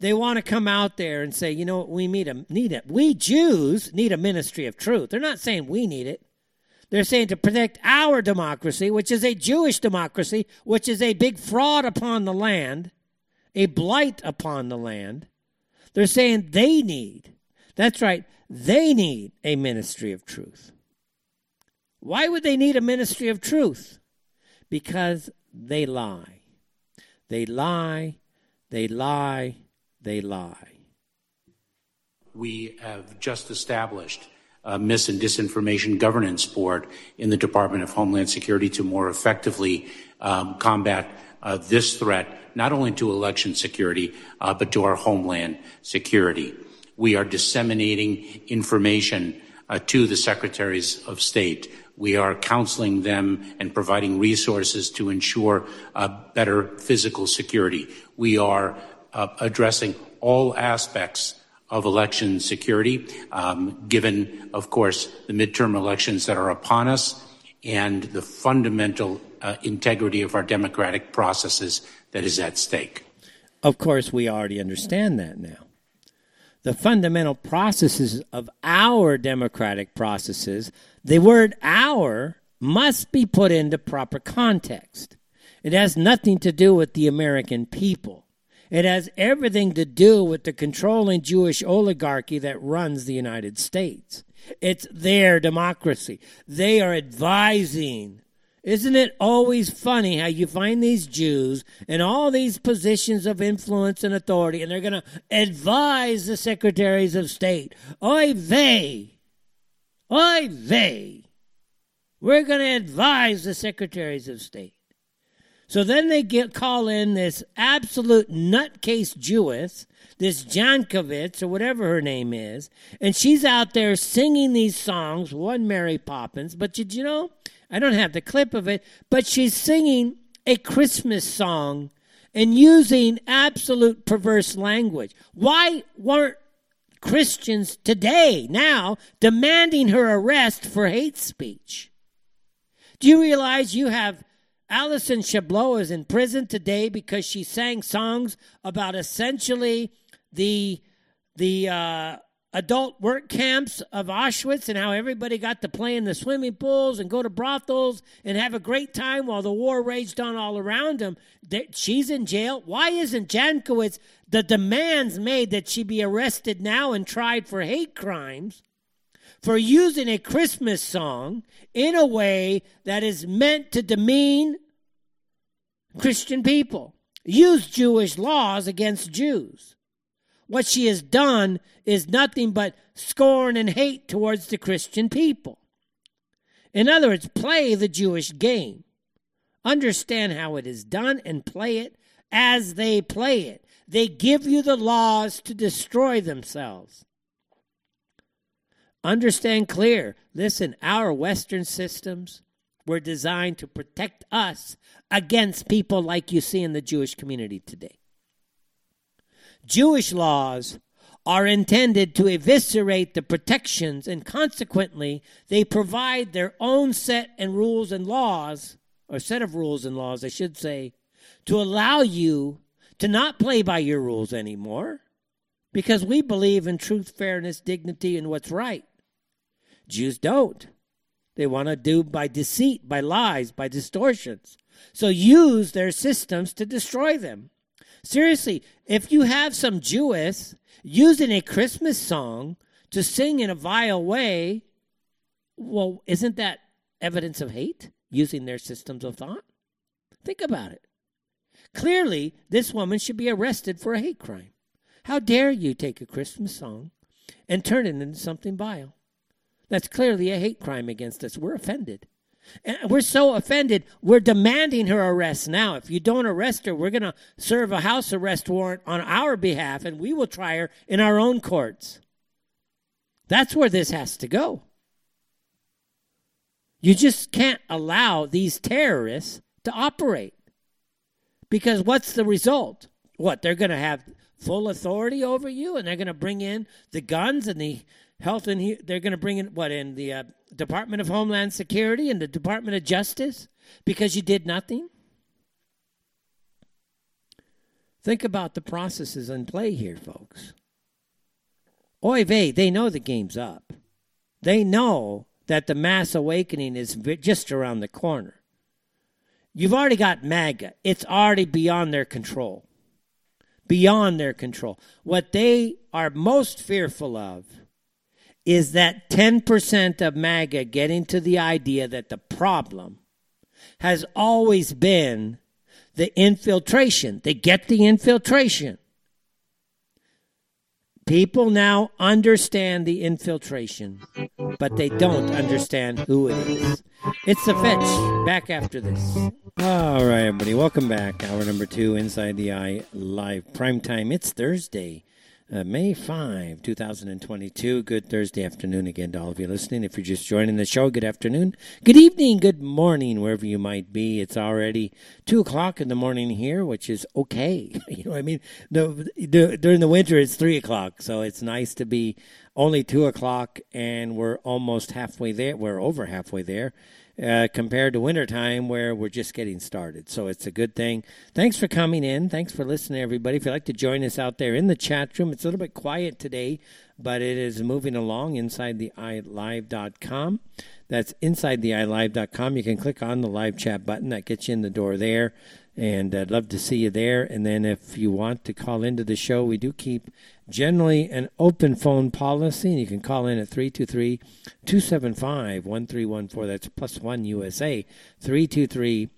they want to come out there and say, you know what, we need a need it. We Jews need a ministry of truth. They're not saying we need it. They're saying to protect our democracy, which is a Jewish democracy, which is a big fraud upon the land, a blight upon the land. They're saying they need, that's right, they need a ministry of truth. Why would they need a ministry of truth? Because they lie. They lie, they lie, they lie. We have just established a mis and disinformation governance board in the Department of Homeland Security to more effectively um, combat uh, this threat, not only to election security, uh, but to our homeland security. We are disseminating information uh, to the secretaries of state. We are counseling them and providing resources to ensure uh, better physical security. We are uh, addressing all aspects of election security, um, given, of course, the midterm elections that are upon us and the fundamental uh, integrity of our democratic processes that is at stake. Of course, we already understand that now. The fundamental processes of our democratic processes, the word our must be put into proper context. It has nothing to do with the American people. It has everything to do with the controlling Jewish oligarchy that runs the United States. It's their democracy. They are advising. Isn't it always funny how you find these Jews in all these positions of influence and authority, and they're going to advise the secretaries of state? Oy vey! Oy vey! We're going to advise the secretaries of state. So then they get call in this absolute nutcase Jewess, this Jankowicz or whatever her name is, and she's out there singing these songs. One Mary Poppins, but did you know? I don't have the clip of it, but she's singing a Christmas song and using absolute perverse language. Why weren't Christians today now demanding her arrest for hate speech? Do you realize you have Alison Chabloz is in prison today because she sang songs about essentially the the uh, adult work camps of Auschwitz and how everybody got to play in the swimming pools and go to brothels and have a great time while the war raged on all around them. She's in jail. Why isn't Jankowicz the demands made that she be arrested now and tried for hate crimes? For using a Christmas song in a way that is meant to demean Christian people, use Jewish laws against Jews. What she has done is nothing but scorn and hate towards the Christian people. In other words, play the Jewish game. Understand how it is done and play it as they play it. They give you the laws to destroy themselves. Understand clear. Listen, our Western systems were designed to protect us against people like you see in the Jewish community today. Jewish laws are intended to eviscerate the protections, and consequently, they provide their own set and rules and laws, or set of rules and laws, I should say, to allow you to not play by your rules anymore because we believe in truth, fairness, dignity, and what's right. Jews don't. They want to do by deceit, by lies, by distortions. So use their systems to destroy them. Seriously, if you have some Jewess using a Christmas song to sing in a vile way, well, isn't that evidence of hate using their systems of thought? Think about it. Clearly, this woman should be arrested for a hate crime. How dare you take a Christmas song and turn it into something vile? That's clearly a hate crime against us. We're offended. And we're so offended, we're demanding her arrest now. If you don't arrest her, we're going to serve a house arrest warrant on our behalf and we will try her in our own courts. That's where this has to go. You just can't allow these terrorists to operate. Because what's the result? What, they're going to have full authority over you and they're going to bring in the guns and the health and he, they're going to bring in what in the uh, Department of Homeland Security and the Department of Justice because you did nothing. Think about the processes in play here, folks. Oy vey, they know the game's up. They know that the mass awakening is just around the corner. You've already got MAGA. It's already beyond their control. Beyond their control. What they are most fearful of is that 10% of MAGA getting to the idea that the problem has always been the infiltration. They get the infiltration. People now understand the infiltration, but they don't understand who it is. It's the fetch. Back after this. All right, everybody. Welcome back. Hour number two, Inside the Eye Live Prime Time. It's Thursday. Uh, May 5, 2022. Good Thursday afternoon again to all of you listening. If you're just joining the show, good afternoon, good evening, good morning, wherever you might be. It's already 2 o'clock in the morning here, which is okay. you know what I mean? The, the, during the winter, it's 3 o'clock, so it's nice to be only two o'clock, and we're almost halfway there. We're over halfway there. Uh, compared to wintertime where we're just getting started. So it's a good thing. Thanks for coming in. Thanks for listening, everybody. If you'd like to join us out there in the chat room, it's a little bit quiet today, but it is moving along inside the iLive.com. That's inside the iLive.com. You can click on the live chat button. That gets you in the door there. And I'd love to see you there. And then if you want to call into the show, we do keep generally an open phone policy. And you can call in at 323 275 1314. That's plus one USA. 323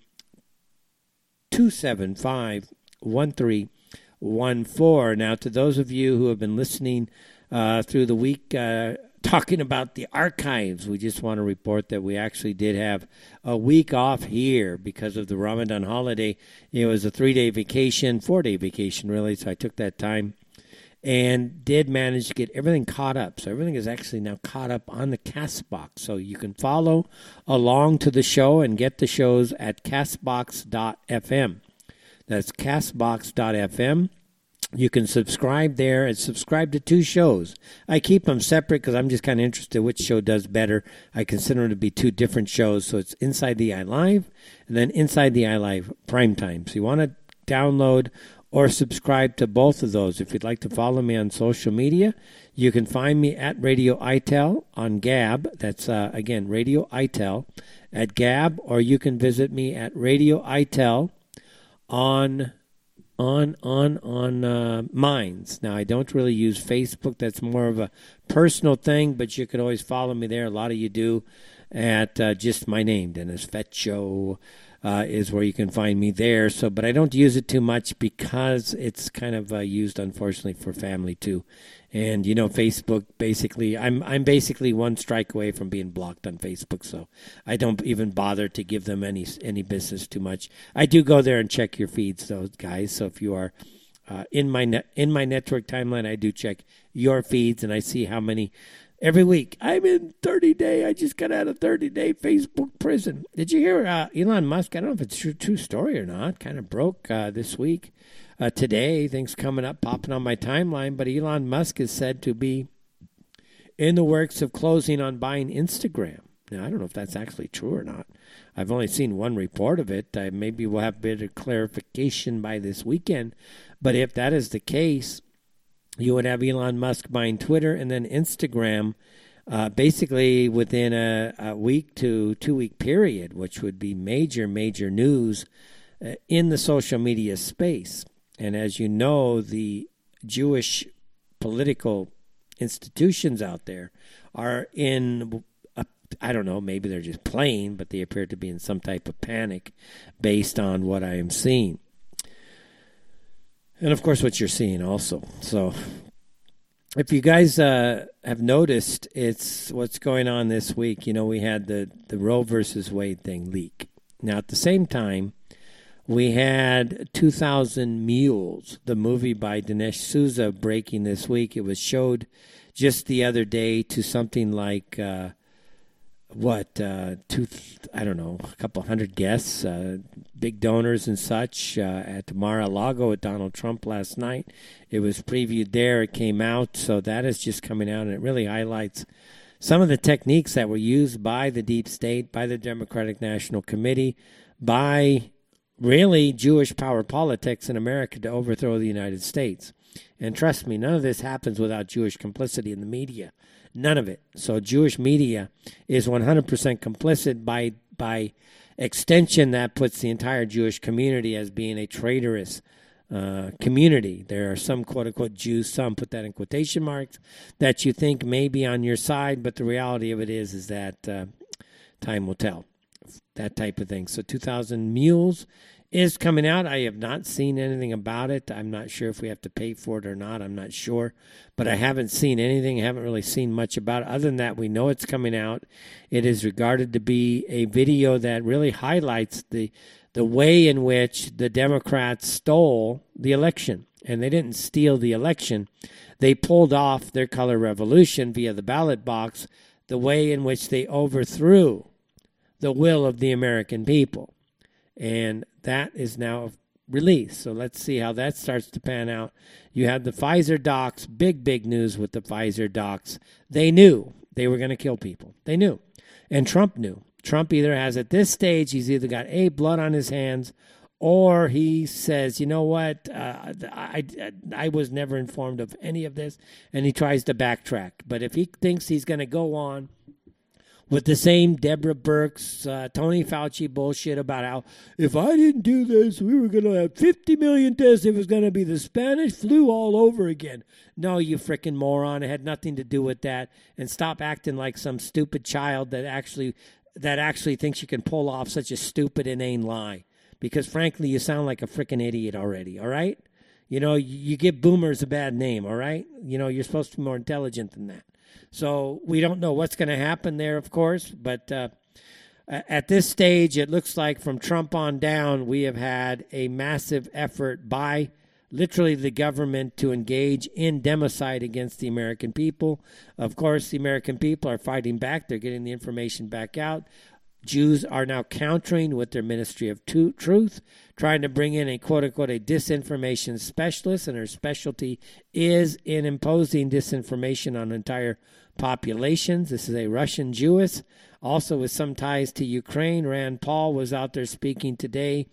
275 1314. Now, to those of you who have been listening uh, through the week, uh, talking about the archives, we just want to report that we actually did have a week off here because of the Ramadan holiday. It was a three day vacation, four day vacation, really. So I took that time and did manage to get everything caught up. So everything is actually now caught up on the Castbox. So you can follow along to the show and get the shows at castbox.fm. That's castbox.fm. You can subscribe there and subscribe to two shows. I keep them separate because I'm just kind of interested which show does better. I consider them to be two different shows. So it's Inside the Eye Live and then Inside the Eye Live Prime Time. So you want to download or subscribe to both of those. If you'd like to follow me on social media, you can find me at Radio ITEL on Gab. That's, uh, again, Radio ITEL at Gab, or you can visit me at Radio ITEL on on on on uh, Minds. Now I don't really use Facebook. That's more of a personal thing, but you can always follow me there. A lot of you do at uh, just my name, Dennis Fetcho. Uh, is where you can find me there. So, but I don't use it too much because it's kind of uh, used, unfortunately, for family too. And you know, Facebook basically, I'm I'm basically one strike away from being blocked on Facebook, so I don't even bother to give them any any business too much. I do go there and check your feeds, though, guys. So if you are uh, in my net, in my network timeline, I do check your feeds and I see how many every week. I'm in 30 day. I just got out of 30 day Facebook prison. Did you hear uh, Elon Musk? I don't know if it's true, true story or not. Kind of broke uh, this week uh, today. Things coming up, popping on my timeline. But Elon Musk is said to be in the works of closing on buying Instagram. Now, I don't know if that's actually true or not. I've only seen one report of it. Maybe we'll have a bit of clarification by this weekend. But if that is the case, you would have Elon Musk buying Twitter and then Instagram uh, basically within a, a, week to two week period, which would be major, major news uh, in the social media space. And as you know, the Jewish political institutions out there are in I don't know, maybe they're just playing, but they appear to be in some type of panic based on what I am seeing. And of course, what you're seeing also. So, if you guys uh, have noticed, it's what's going on this week. You know, we had the, the Roe versus Wade thing leak. Now, at the same time, we had 2000 Mules, the movie by Dinesh D'Souza, breaking this week. It was showed just the other day to something like uh, what uh, two I don't know a couple hundred guests, uh, big donors and such uh, at Mar-a-Lago at Donald Trump last night. It was previewed there. It came out, so that is just coming out, and it really highlights some of the techniques that were used by the deep state, by the Democratic National Committee, by really Jewish power politics in America to overthrow the United States. And trust me, none of this happens without Jewish complicity in the media. None of it. So Jewish media is 100% complicit by by extension. That puts the entire Jewish community as being a traitorous uh, community. There are some quote unquote Jews, some put that in quotation marks, that you think may be on your side, but the reality of it is is that uh, time will tell. That type of thing. So 2,000 Mules is coming out. I have not seen anything about it. I'm not sure if we have to pay for it or not. I'm not sure. But I haven't seen anything. I haven't really seen much about it. Other than that, we know it's coming out. It is regarded to be a video that really highlights the the way in which the Democrats stole the election. And they didn't steal the election. They pulled off their color revolution via the ballot box, the way in which they overthrew the will of the American people. And that is now released. So let's see how that starts to pan out. You had the Pfizer docs, big, big news with the Pfizer docs. They knew they were going to kill people. They knew. And Trump knew. Trump either has at this stage, he's either got A, blood on his hands, or he says, you know what, uh, I, I was never informed of any of this, and he tries to backtrack. But if he thinks he's going to go on with the same Deborah Birx, uh, Tony Fauci bullshit about how if I didn't do this, we were going to have 50 million tests. It was going to be the Spanish flu all over again. No, you freaking moron. It had nothing to do with that. And stop acting like some stupid child that actually that actually thinks you can pull off such a stupid, inane lie because frankly, you sound like a freaking idiot already, all right? You know, you give boomers a bad name, all right? You know, you're supposed to be more intelligent than that. So we don't know what's going to happen there, of course, but uh, at this stage, it looks like from Trump on down, we have had a massive effort by literally the government to engage in democide against the American people. Of course, the American people are fighting back. They're getting the information back out. Jews are now countering with their ministry of truth, trying to bring in a quote unquote a disinformation specialist, and her specialty is in imposing disinformation on entire populations. This is a Russian Jewess, also with some ties to Ukraine. Rand Paul was out there speaking today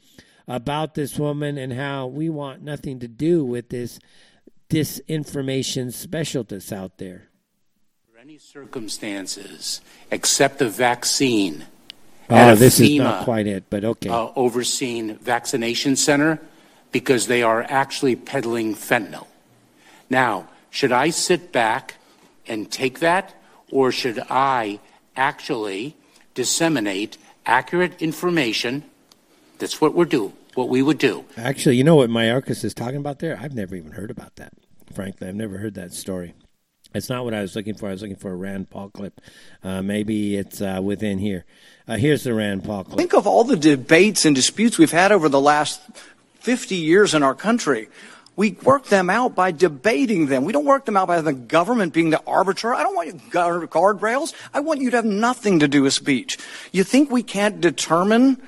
about this woman and how we want nothing to do with this disinformation specialist out there. For any circumstances except the vaccine Oh, this FEMA, is not quite it, but okay. Uh, overseen vaccination center because they are actually peddling fentanyl. Now, should I sit back and take that, or should I actually disseminate accurate information? That's what we're doing. What we would do. Actually, you know what Mayorkas is talking about there? I've never even heard about that. Frankly, I've never heard that story. It's not what I was looking for. I was looking for a Rand Paul clip. Uh, maybe it's uh, within here. Uh, here's the Rand Paul clip. Think of all the debates and disputes we've had over the last 50 years in our country. We work them out by debating them. We don't work them out by the government being the arbiter. I don't want you guardrails. I want you to have nothing to do with speech. You think we can't determine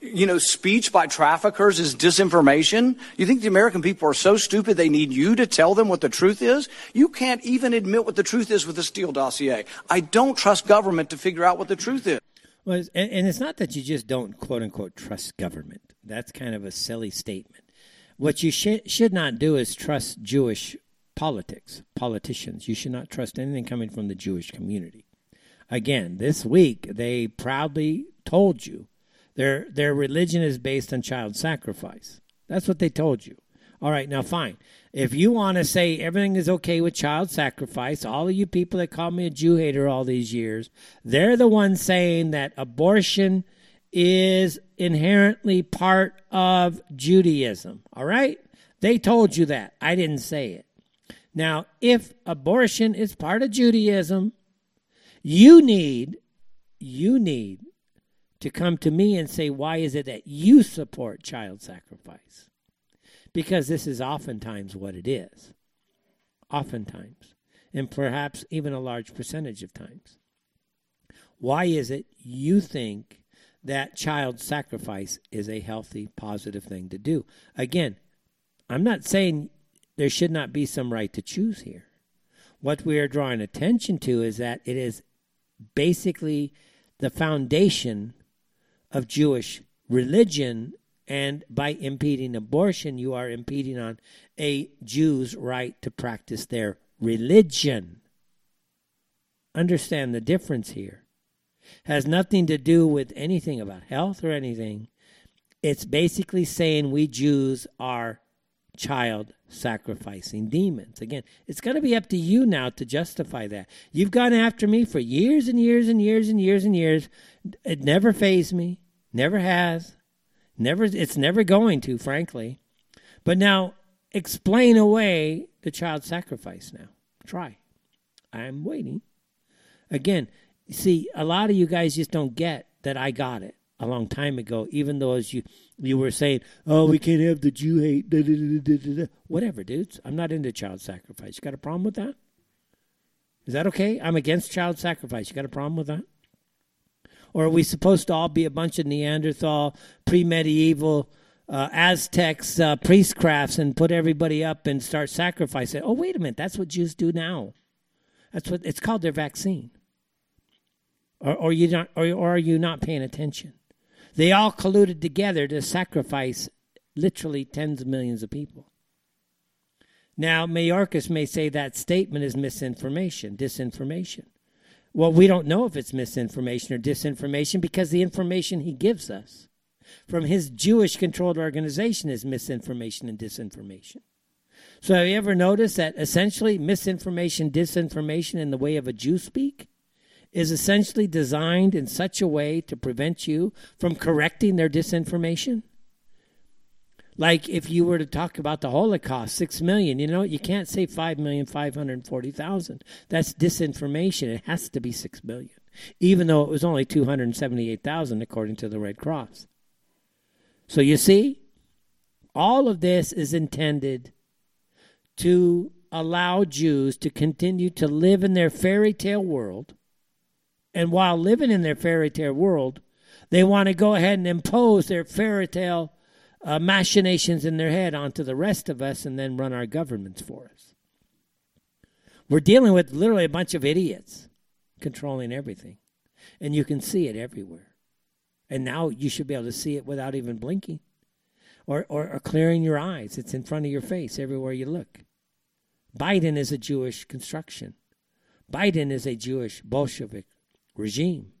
you know, speech by traffickers is disinformation? You think the American people are so stupid they need you to tell them what the truth is? You can't even admit what the truth is with the Steele dossier. I don't trust government to figure out what the truth is. Well, and it's not that you just don't quote unquote trust government. That's kind of a silly statement. What you sh- should not do is trust Jewish politics, politicians. You should not trust anything coming from the Jewish community. Again, this week they proudly told you their their religion is based on child sacrifice. That's what they told you. All right, now fine. If you want to say everything is okay with child sacrifice, all of you people that call me a Jew hater all these years, they're the ones saying that abortion is inherently part of Judaism. All right? They told you that. I didn't say it. Now, if abortion is part of Judaism, you need you need to come to me and say, why is it that you support child sacrifice? Because this is oftentimes what it is. Oftentimes. And perhaps even a large percentage of times. Why is it you think that child sacrifice is a healthy, positive thing to do? Again, I'm not saying there should not be some right to choose here. What we are drawing attention to is that it is basically the foundation of Jewish religion, and by impeding abortion, you are impeding on a Jew's right to practice their religion. Understand the difference here. Has nothing to do with anything about health or anything. It's basically saying we Jews are child sacrificing demons. Again, it's going to be up to you now to justify that. You've gone after me for years and years and years and years and years. It never fazed me. Never has. Never it's never going to, frankly. But now explain away the child sacrifice now. Try. I'm waiting. Again, see, a lot of you guys just don't get that I got it a long time ago, even though as you you were saying, Oh, we can't have the Jew hate da, da, da, whatever, dudes. I'm not into child sacrifice. You got a problem with that? Is that okay? I'm against child sacrifice. You got a problem with that? Or are we supposed to all be a bunch of Neanderthal, pre medieval uh, Aztecs uh, priestcrafts and put everybody up and start sacrificing. Oh, wait a minute, that's what Jews do now. That's what it's called their vaccine. Or, or you not, or, or are you not paying attention? They all colluded together to sacrifice literally tens of millions of people. Now, Mayorkas may say that statement is misinformation, disinformation. Well, we don't know if it's misinformation or disinformation because the information he gives us from his Jewish controlled organization is misinformation and disinformation. So, have you ever noticed that essentially misinformation, disinformation in the way of a Jew speak is essentially designed in such a way to prevent you from correcting their disinformation? Like if you were to talk about the Holocaust, six million, you know, you can't say five million five hundred forty thousand. That's disinformation. It has to be six million, even though it was only two hundred seventy-eight thousand according to the Red Cross. So you see, all of this is intended to allow Jews to continue to live in their fairy tale world. And while living in their fairy tale world, they want to go ahead and impose their fairy tale uh, machinations in their head onto the rest of us and then run our governments for us. We're dealing with literally a bunch of idiots controlling everything. And you can see it everywhere. And now you should be able to see it without even blinking or, or, or clearing your eyes. It's in front of your face everywhere you look. Biden is a Jewish construction. Biden is a Jewish Bolshevik regime.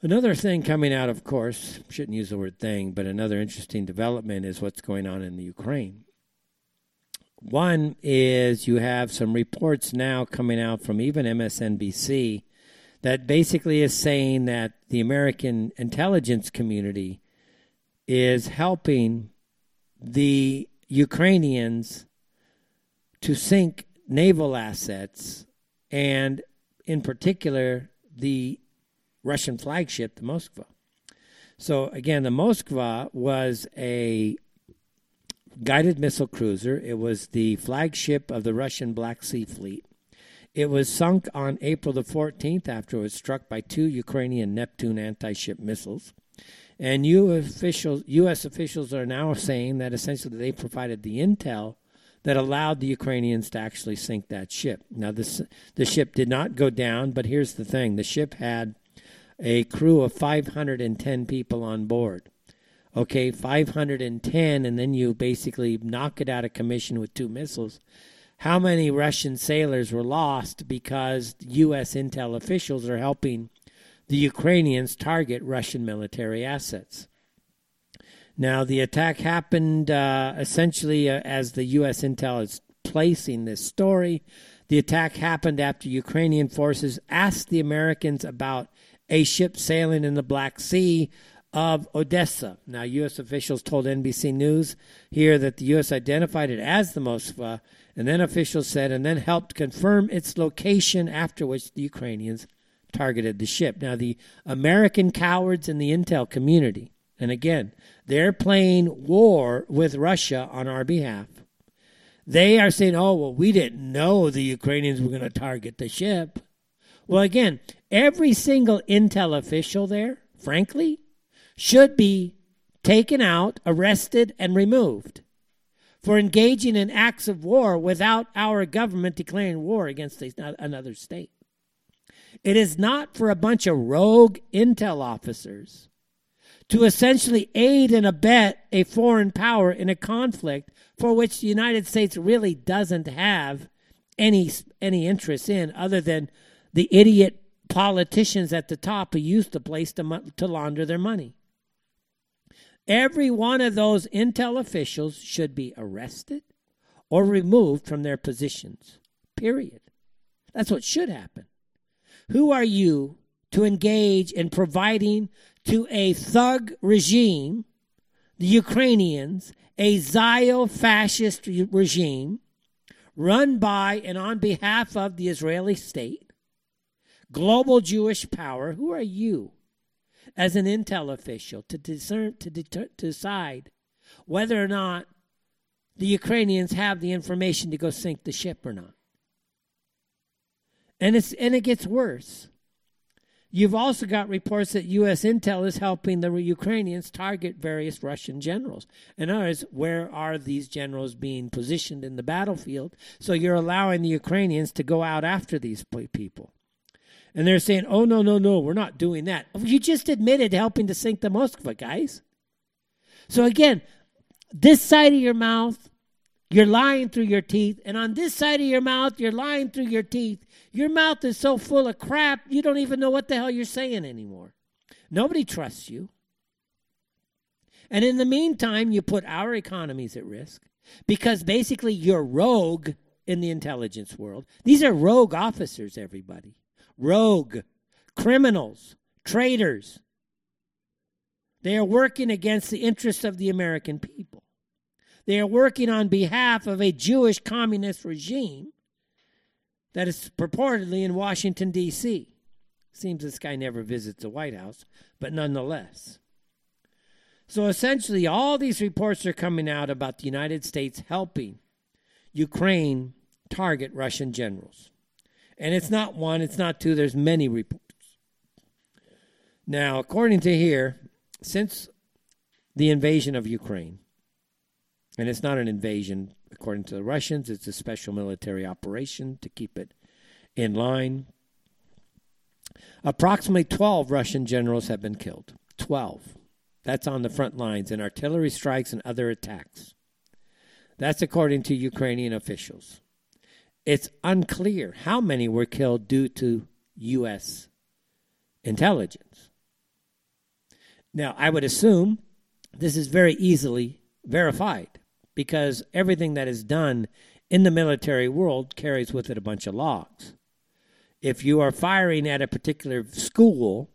Another thing coming out, of course, shouldn't use the word thing, but another interesting development is what's going on in the Ukraine. One is you have some reports now coming out from even MSNBC that basically is saying that the American intelligence community is helping the Ukrainians to sink naval assets and, in particular, the Russian flagship, the Moskva. So again, the Moskva was a guided missile cruiser. It was the flagship of the Russian Black Sea Fleet. It was sunk on April the 14th after it was struck by two Ukrainian Neptune anti ship missiles. And US officials, U.S. officials are now saying that essentially they provided the intel that allowed the Ukrainians to actually sink that ship. Now, this, the ship did not go down, but here's the thing the ship had a crew of 510 people on board. Okay, 510, and then you basically knock it out of commission with two missiles. How many Russian sailors were lost because U.S. intel officials are helping the Ukrainians target Russian military assets? Now, the attack happened uh, essentially uh, as the U.S. intel is placing this story. The attack happened after Ukrainian forces asked the Americans about a ship sailing in the Black Sea of Odessa. Now, U.S. officials told NBC News here that the U.S. identified it as the Moskva, and then officials said, and then helped confirm its location, after which the Ukrainians targeted the ship. Now, the American cowards in the intel community, and again, they're playing war with Russia on our behalf. They are saying, oh, well, we didn't know the Ukrainians were going to target the ship. Well, again, every single intel official there, frankly, should be taken out, arrested, and removed for engaging in acts of war without our government declaring war against another state. It is not for a bunch of rogue intel officers to essentially aid and abet a foreign power in a conflict for which the United States really doesn't have any any interest in other than the idiot politicians at the top who used the place to, to launder their money. Every one of those intel officials should be arrested or removed from their positions. Period. That's what should happen. Who are you to engage in providing to a thug regime, the Ukrainians, a Zio fascist regime run by and on behalf of the Israeli state? Global Jewish power, who are you as an intel official to discern to deter, decide whether or not the Ukrainians have the information to go sink the ship or not? And it's and it gets worse. You've also got reports that U.S. intel is helping the Ukrainians target various Russian generals. In other words, where are these generals being positioned in the battlefield? So you're allowing the Ukrainians to go out after these people. And they're saying, oh, no, no, no, we're not doing that. You just admitted helping to sink the Moskva, guys. So again, this side of your mouth, you're lying through your teeth. And on this side of your mouth, you're lying through your teeth. Your mouth is so full of crap, you don't even know what the hell you're saying anymore. Nobody trusts you. And in the meantime, you put our economies at risk because basically you're rogue in the intelligence world. These are rogue officers, everybody. Rogue, criminals, traitors. They are working against the interests of the American people. They are working on behalf of a Jewish communist regime that is purportedly in Washington, D.C. Seems this guy never visits the White House, but nonetheless. So essentially, all these reports are coming out about the United States helping Ukraine target Russian generals. And it's not one, it's not two, there's many reports. Now, according to here, since the invasion of Ukraine, and it's not an invasion, according to the Russians. It's a special military operation to keep it in line. Approximately 12 Russian generals have been killed. 12. That's on the front lines in artillery strikes and other attacks. That's according to Ukrainian officials. It's unclear how many were killed due to U.S. intelligence. Now, I would assume this is very easily verified because everything that is done in the military world carries with it a bunch of logs. If you are firing at a particular school,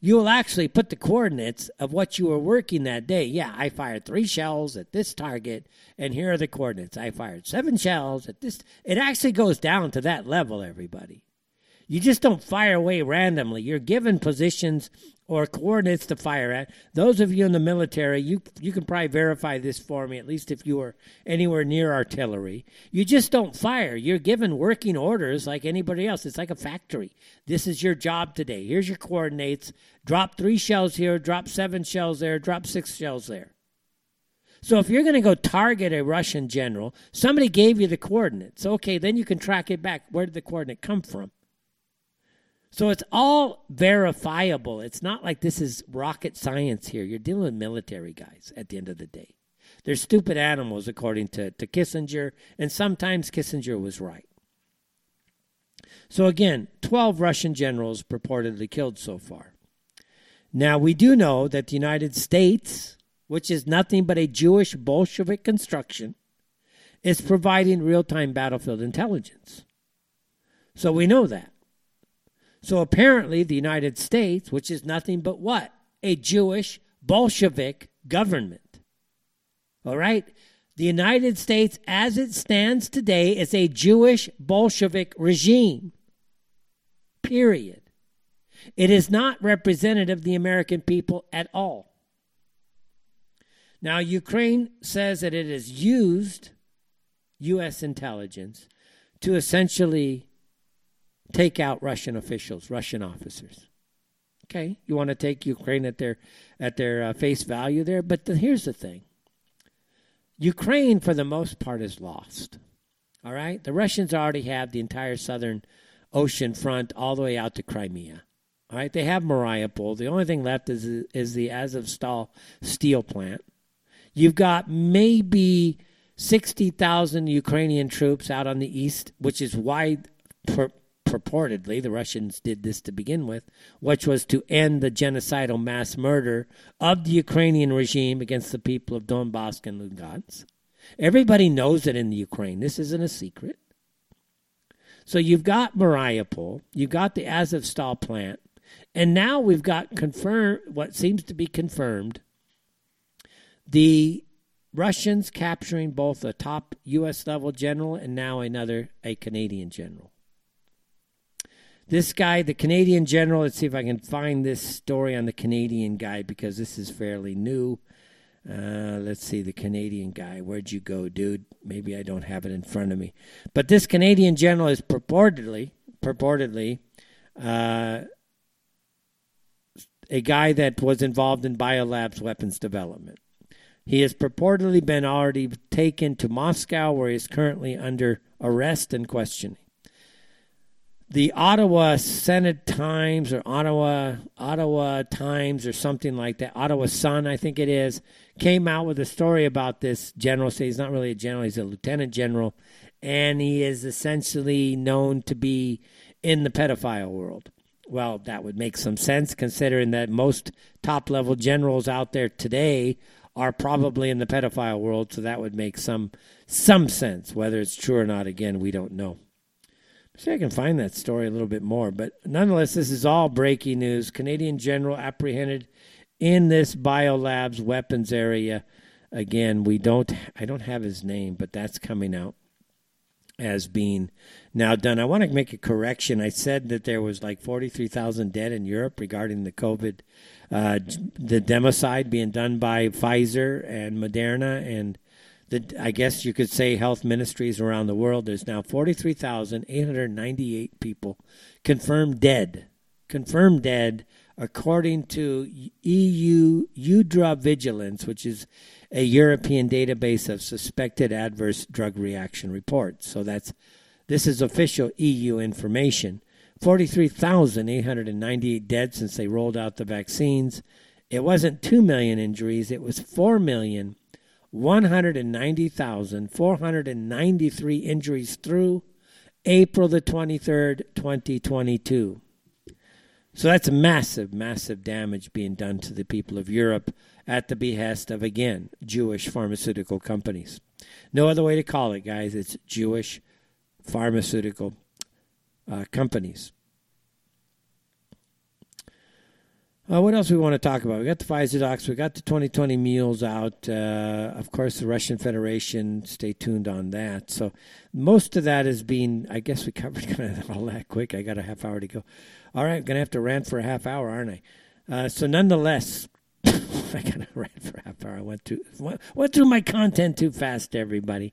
you will actually put the coordinates of what you were working that day. Yeah, I fired three shells at this target, and here are the coordinates. I fired seven shells at this. It actually goes down to that level, everybody. You just don't fire away randomly. You're given positions or coordinates to fire at. Those of you in the military, you you can probably verify this for me, at least if you are anywhere near artillery. You just don't fire. You're given working orders like anybody else. It's like a factory. This is your job today. Here's your coordinates. Drop three shells here, drop seven shells there, drop six shells there. So if you're going to go target a Russian general, somebody gave you the coordinates. Okay, then you can track it back. Where did the coordinate come from? So it's all verifiable. It's not like this is rocket science here. You're dealing with military guys at the end of the day. They're stupid animals, according to, to Kissinger, and sometimes Kissinger was right. So again, 12 Russian generals purportedly killed so far. Now, we do know that the United States, which is nothing but a Jewish Bolshevik construction, is providing real time battlefield intelligence. So we know that. So apparently, the United States, which is nothing but what? A Jewish Bolshevik government. All right? The United States, as it stands today, is a Jewish Bolshevik regime. Period. It is not representative of the American people at all. Now, Ukraine says that it has used U.S. intelligence to essentially take out Russian officials, Russian officers. Okay, you want to take Ukraine at their at their uh, face value there, but the, here's the thing: Ukraine, for the most part, is lost. All right, the Russians already have the entire southern ocean front all the way out to Crimea. All right, they have Mariupol. The only thing left is is the Azovstal steel plant. You've got maybe sixty thousand Ukrainian troops out on the east, which is wide purportedly, the Russians did this to begin with, which was to end the genocidal mass murder of the Ukrainian regime against the people of Donbass and Lugansk. Everybody knows it in the Ukraine. This isn't a secret. So you've got Mariupol, you've got the Azovstal plant, and now we've got confirmed what seems to be confirmed the Russians capturing both a top U.S. level general and now another, a Canadian general. This guy, the Canadian general, let's see if I can find this story on the Canadian guy because this is fairly new. Uh, let's see, the Canadian guy. Where'd you go, dude? Maybe I don't have it in front of me. But this Canadian general is purportedly, purportedly, uh, a guy that was involved in biolabs weapons development. He has purportedly been already taken to Moscow, where he is currently under arrest and questioning. The Ottawa Senate Times or Ottawa Ottawa Times or something like that, Ottawa Sun, I think it is, came out with a story about this general. Say he's not really a general; he's a lieutenant general, and he is essentially known to be in the pedophile world. Well, that would make some sense considering that most top level generals out there today are probably in the pedophile world, so that would make some some sense. Whether it's true or not, again, we don't know. See, I can find that story a little bit more, but nonetheless, this is all breaking news. Canadian general apprehended in this biolabs weapons area. Again, we don't. I don't have his name, but that's coming out as being now done. I want to make a correction. I said that there was like 43,000 dead in Europe regarding the COVID, uh, the democide being done by Pfizer and Moderna and the, I guess you could say health ministries around the world. There's now 43,898 people confirmed dead, confirmed dead according to EU EudraVigilance, which is a European database of suspected adverse drug reaction reports. So that's this is official EU information. 43,898 dead since they rolled out the vaccines. It wasn't 2 million injuries, it was 4 million 190,493 injuries through April the 23rd, 2022. So that's massive, massive damage being done to the people of Europe at the behest of, again, Jewish pharmaceutical companies. No other way to call it, guys. It's Jewish pharmaceutical uh, companies. Uh, what else we want to talk about? We got the Pfizer docs. We got the 2020 Mules out. Uh, of course, the Russian Federation. Stay tuned on that. So most of that is being. I guess we covered kind of all that quick. I got a half hour to go. All right, I'm gonna have to rant for a half hour, aren't I? Uh, so nonetheless, I got to rant for a half hour. I went too went through my content too fast, everybody.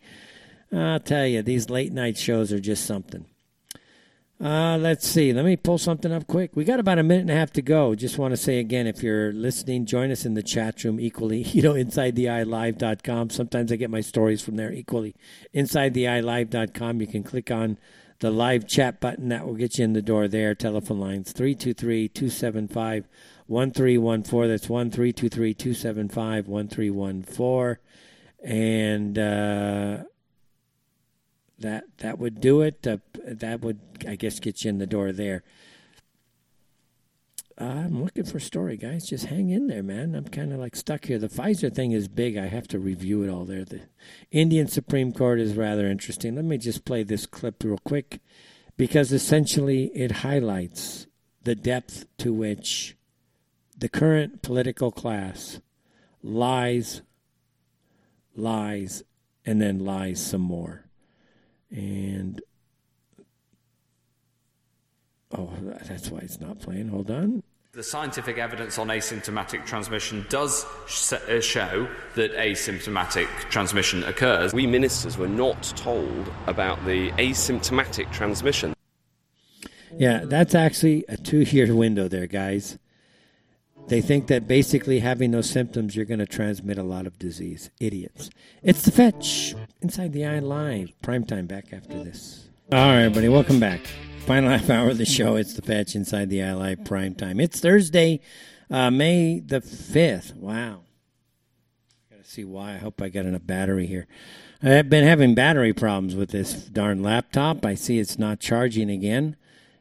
I'll tell you, these late night shows are just something. Uh, let's see. Let me pull something up quick. We got about a minute and a half to go. Just want to say again, if you're listening, join us in the chat room equally. You know, inside the InsideTheEyeLive.com. Sometimes I get my stories from there equally. Inside the InsideTheEyeLive.com. You can click on the live chat button. That will get you in the door there. Telephone lines 323 275 1314. That's 1323 275 1314. And, uh, that that would do it. Uh, that would, I guess, get you in the door there. Uh, I'm looking for a story, guys. Just hang in there, man. I'm kind of like stuck here. The Pfizer thing is big. I have to review it all there. The Indian Supreme Court is rather interesting. Let me just play this clip real quick because essentially it highlights the depth to which the current political class lies, lies, and then lies some more. And oh, that's why it's not playing. Hold on. The scientific evidence on asymptomatic transmission does uh, show that asymptomatic transmission occurs. We ministers were not told about the asymptomatic transmission. Yeah, that's actually a two year window there, guys. They think that basically having those symptoms, you're going to transmit a lot of disease. Idiots. It's the fetch inside the eye live. Prime time back after this. All right, everybody, welcome back. Final half hour of the show. It's the fetch inside the eye live prime time. It's Thursday, uh, May the 5th. Wow. Got to see why. I hope I got enough battery here. I've been having battery problems with this darn laptop. I see it's not charging again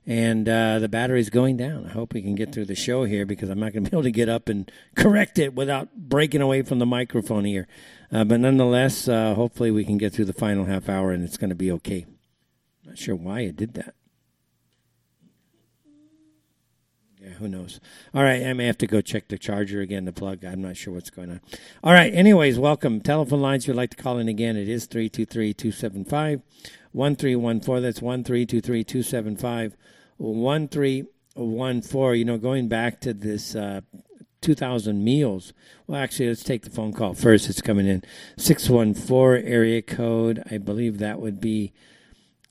and uh, the battery's going down. I hope we can get through the show here because I'm not going to be able to get up and correct it without breaking away from the microphone here. Uh, but nonetheless, uh, hopefully we can get through the final half hour and it's going to be okay. Not sure why it did that. Yeah, who knows? All right, I may have to go check the charger again, the plug. I'm not sure what's going on. All right, anyways, welcome. Telephone lines, you'd like to call in again, it is 323 275 1314. That's 1323 275 1314. You know, going back to this uh, 2000 Mules. Well, actually, let's take the phone call first. It's coming in 614 area code. I believe that would be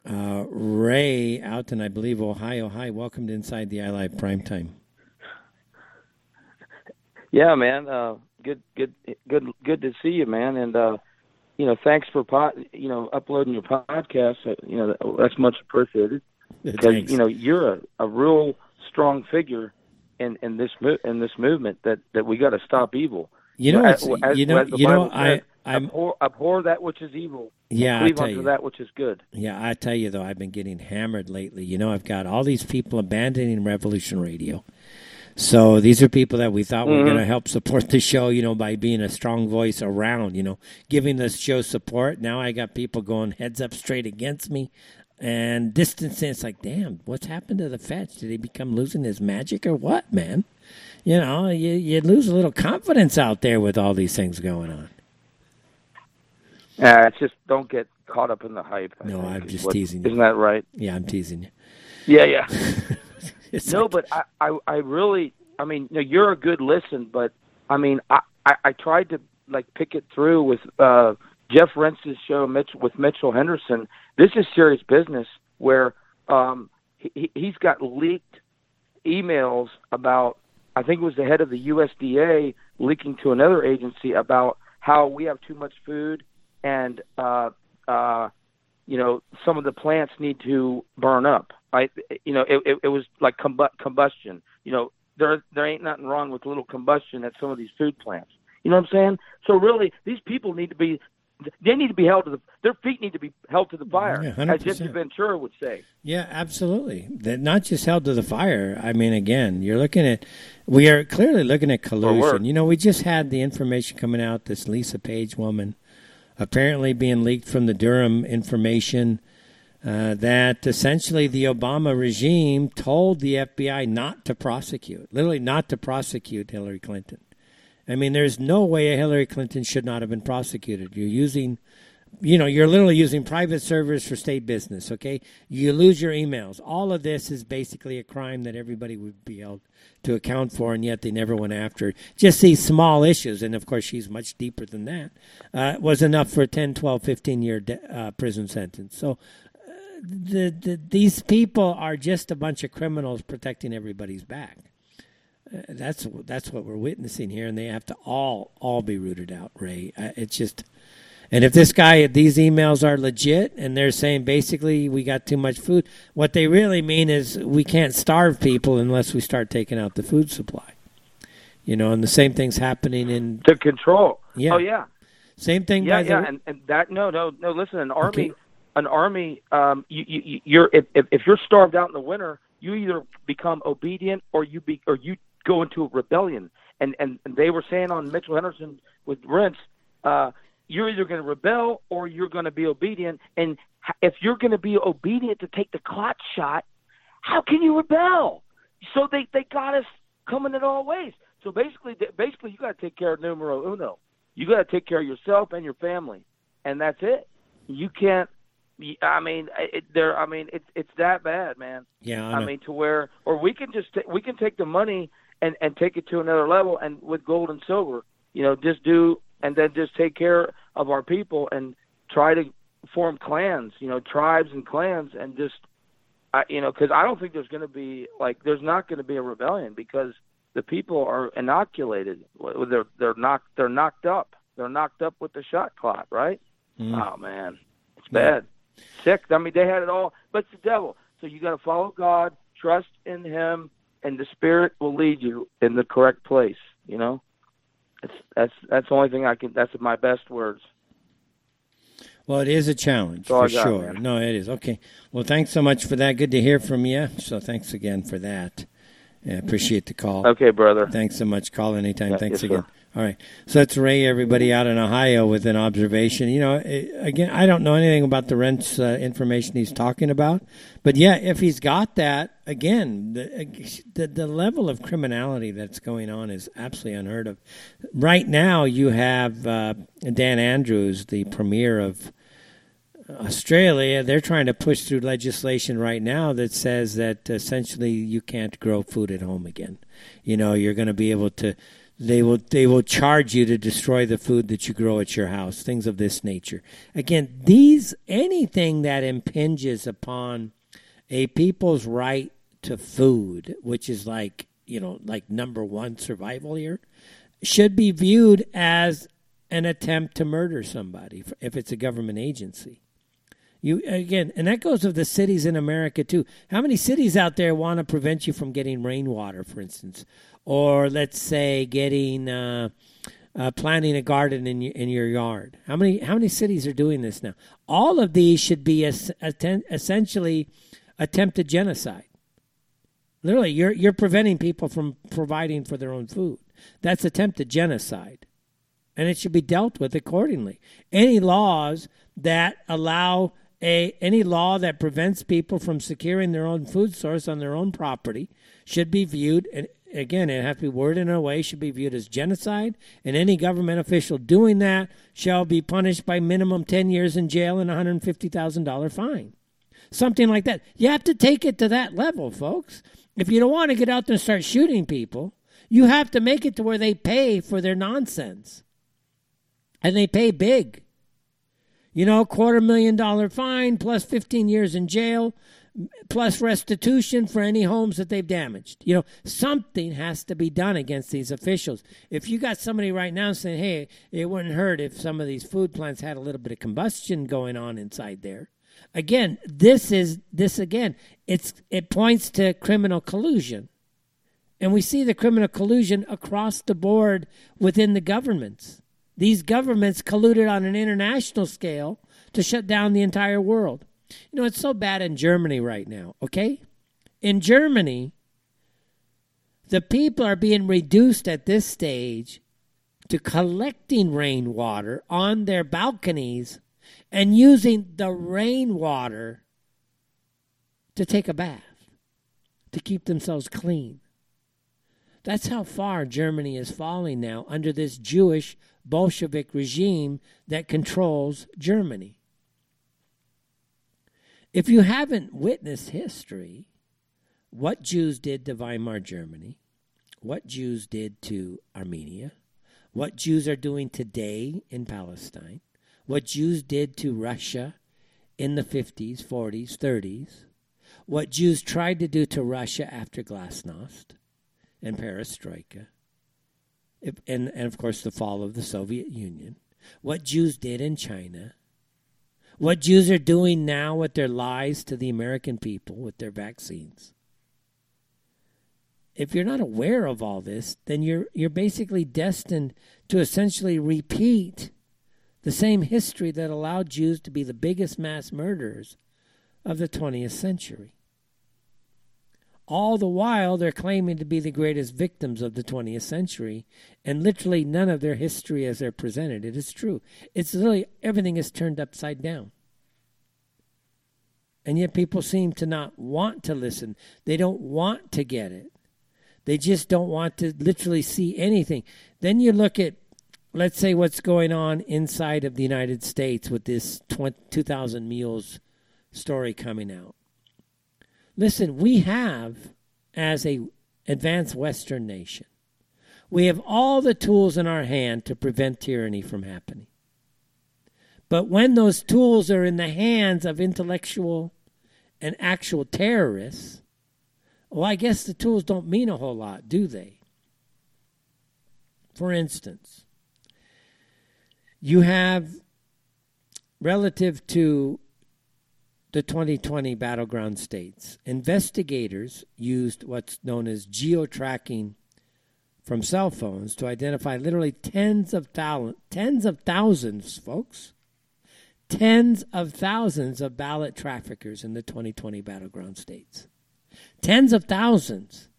uh, Ray out in, I believe, Ohio. Hi, welcome to Inside the Eye Live Prime Time. Yeah, man. Uh, good, good, good, good to see you, man. And uh, you know, thanks for pod, you know uploading your podcast. Uh, you know, that's much appreciated because you know you're a, a real strong figure in in this mo- in this movement that that we got to stop evil. You know, as, as- you know, as you know, Bible I, says, I'm, abhor, abhor that which is evil. Yeah, I cleave tell unto you. that which is good. Yeah, I tell you though, I've been getting hammered lately. You know, I've got all these people abandoning Revolution Radio. So these are people that we thought were Mhm. going to help support the show, you know, by being a strong voice around, you know, giving the show support. Now I got people going heads up straight against me and distancing. It's like, damn, what's happened to the fetch? Did he become losing his magic or what, man? You know, you, you lose a little confidence out there with all these things going on. Uh, it's just don't get caught up in the hype. I No, think, I'm just what- teasing you. Isn't that right? Yeah, I'm teasing you. Yeah, yeah. No, like- but I, I, I really, I mean, you know, you're a good listen, but I mean, I, I, I tried to like pick it through with uh, Jeff Rense's show with Mitchell Henderson. This is serious business where um, he, he's got leaked emails about. I think it was the head of the USDA leaking to another agency about how we have too much food and uh, uh, you know some of the plants need to burn up. I you know it, it, it was like combu- combustion. You know there there ain't nothing wrong with a little combustion at some of these food plants. You know what I'm saying? So really, these people need to be they need to be held to the their feet need to be held to the fire, Yeah, as Jesse Ventura would say. Yeah, absolutely. That not just held to the fire. I mean, again, you're looking at we are clearly looking at collusion. You know, we just had the information coming out. This Lisa Page woman apparently being leaked from the Durham information uh, that essentially the Obama regime told the FBI not to prosecute, literally not to prosecute Hillary Clinton. I mean, there's no way Hillary Clinton should not have been prosecuted. You're using, you know, you're literally using private servers for state business, okay? You lose your emails. All of this is basically a crime that everybody would be held to account for, and yet they never went after just these small issues. And of course, she's much deeper than that. Uh, was enough for a 10, 12, 15 year de- uh, prison sentence. So uh, the, the, these people are just a bunch of criminals protecting everybody's back. That's that's what we're witnessing here, and they have to all all be rooted out. Ray, it's just, and if this guy, these emails are legit, and they're saying basically we got too much food, what they really mean is we can't starve people unless we start taking out the food supply. You know, and the same thing's happening in to control. Yeah. Oh yeah. Same thing. Yeah, by the yeah, and, and that no, no, no. Listen, an army, Okay. an army. Um, you, you, you're if, if if you're starved out in the winter, you either become obedient or you be or you go into a rebellion. And and, and they were saying on Mitchell Henderson with Rense, uh, you're either going to rebel or you're going to be obedient. And if you're going to be obedient to take the clot shot, how can you rebel? So they they got us coming in all ways. So basically, basically, you got to take care of numero uno. You got to take care of yourself and your family, and that's it. You can't. I mean, it, there. I mean, it's it's that bad, man. Yeah, I I mean, to where, or we can just ta- we can take the money and and take it to another level, and with gold and silver, you know, just do and then just take care of our people and try to form clans, you know, tribes and clans, and just, I, you know, because I don't think there's going to be like there's not going to be a rebellion because the people are inoculated. They're they're knocked they're knocked up. They're knocked up with the shot clot, right? Mm. Oh man, it's bad, sick. I mean, they had it all, but it's the devil. So you got to follow God, trust in Him, and the Spirit will lead you in the correct place. You know, it's that's that's the only thing I can. That's my best words. Well, it is a challenge for sure. No, it is. Okay. Well, thanks so much for that. Good to hear from you. So thanks again for that. Yeah, appreciate the call. Okay, brother. Thanks so much. Call anytime. Yeah, thanks yes, again. sir. All right. So that's Ray, everybody out in Ohio with an observation. You know, eh, again, I don't know anything about the Rense uh, information he's talking about, but yeah, if he's got that, again, the, eh, the the level of criminality that's going on is absolutely unheard of. Right now, you have uh, Dan Andrews, the premier of Australia, they're trying to push through legislation right now that says that essentially you can't grow food at home again. You know, you're going to be able to they will they will charge you to destroy the food that you grow at your house, things of this nature. Again, these anything that impinges upon a people's right to food, which is like, you know, like number 1 survival here. should be viewed as an attempt to murder somebody if it's a government agency. You again, and that goes with the cities in America too. How many cities out there want to prevent you from getting rainwater, for instance, or let's say getting uh, uh, planting a garden in your, in your yard? How many how many cities are doing this now? All of these should be es- essentially attempted genocide. Literally, you're you're preventing people from providing for their own food. That's attempted genocide, and it should be dealt with accordingly. Any laws that allow a any law that prevents people from securing their own food source on their own property should be viewed and again it has to be worded in a way should be viewed as genocide and any government official doing that shall be punished by minimum 10 years in jail and a $150,000 fine. Something like that. You have to take it to that level folks. If you don't want to get out there and start shooting people you have to make it to where they pay for their nonsense. And they pay big you know, quarter million dollar fine plus 15 years in jail plus restitution for any homes that they've damaged. You know, something has to be done against these officials. If you got somebody right now saying, hey, it wouldn't hurt if some of these food plants had a little bit of combustion going on inside there. Again, this is this again, it's it points to criminal collusion. And we see the criminal collusion across the board within the governments. These governments colluded on an international scale to shut down the entire world. You know, it's so bad in Germany right now, okay? In Germany, the people are being reduced at this stage to collecting rainwater on their balconies and using the rainwater to take a bath, to keep themselves clean. That's how far Germany is falling now under this Jewish Bolshevik regime that controls Germany. If you haven't witnessed history, what Jews did to Weimar Germany, what Jews did to Armenia, what Jews are doing today in Palestine, what Jews did to Russia in the 50s, 40s, 30s, what Jews tried to do to Russia after Glasnost and Perestroika, and, and of course the fall of the Soviet Union, what Jews did in China, what Jews are doing now with their lies to the American people with their vaccines. If you're not aware of all this, then you're you're basically destined to essentially repeat the same history that allowed Jews to be the biggest mass murderers of the 20th century. All the while, they're claiming to be the greatest victims of the 20th century, and literally none of their history as they're presented. It is true. It's literally everything is turned upside down. And yet, people seem to not want to listen. They don't want to get it. They just don't want to literally see anything. Then you look at, let's say, what's going on inside of the United States with this 2000 Mules story coming out Listen, we have, as a advanced Western nation, we have all the tools in our hand to prevent tyranny from happening. But when those tools are in the hands of intellectual and actual terrorists, well, I guess the tools don't mean a whole lot, do they? For instance, you have relative to the 2020 battleground states. Investigators used what's known as geo tracking from cell phones to identify literally tens of thousands, tens of thousands, folks, tens of thousands of ballot traffickers in the 2020 battleground states. Tens of thousands.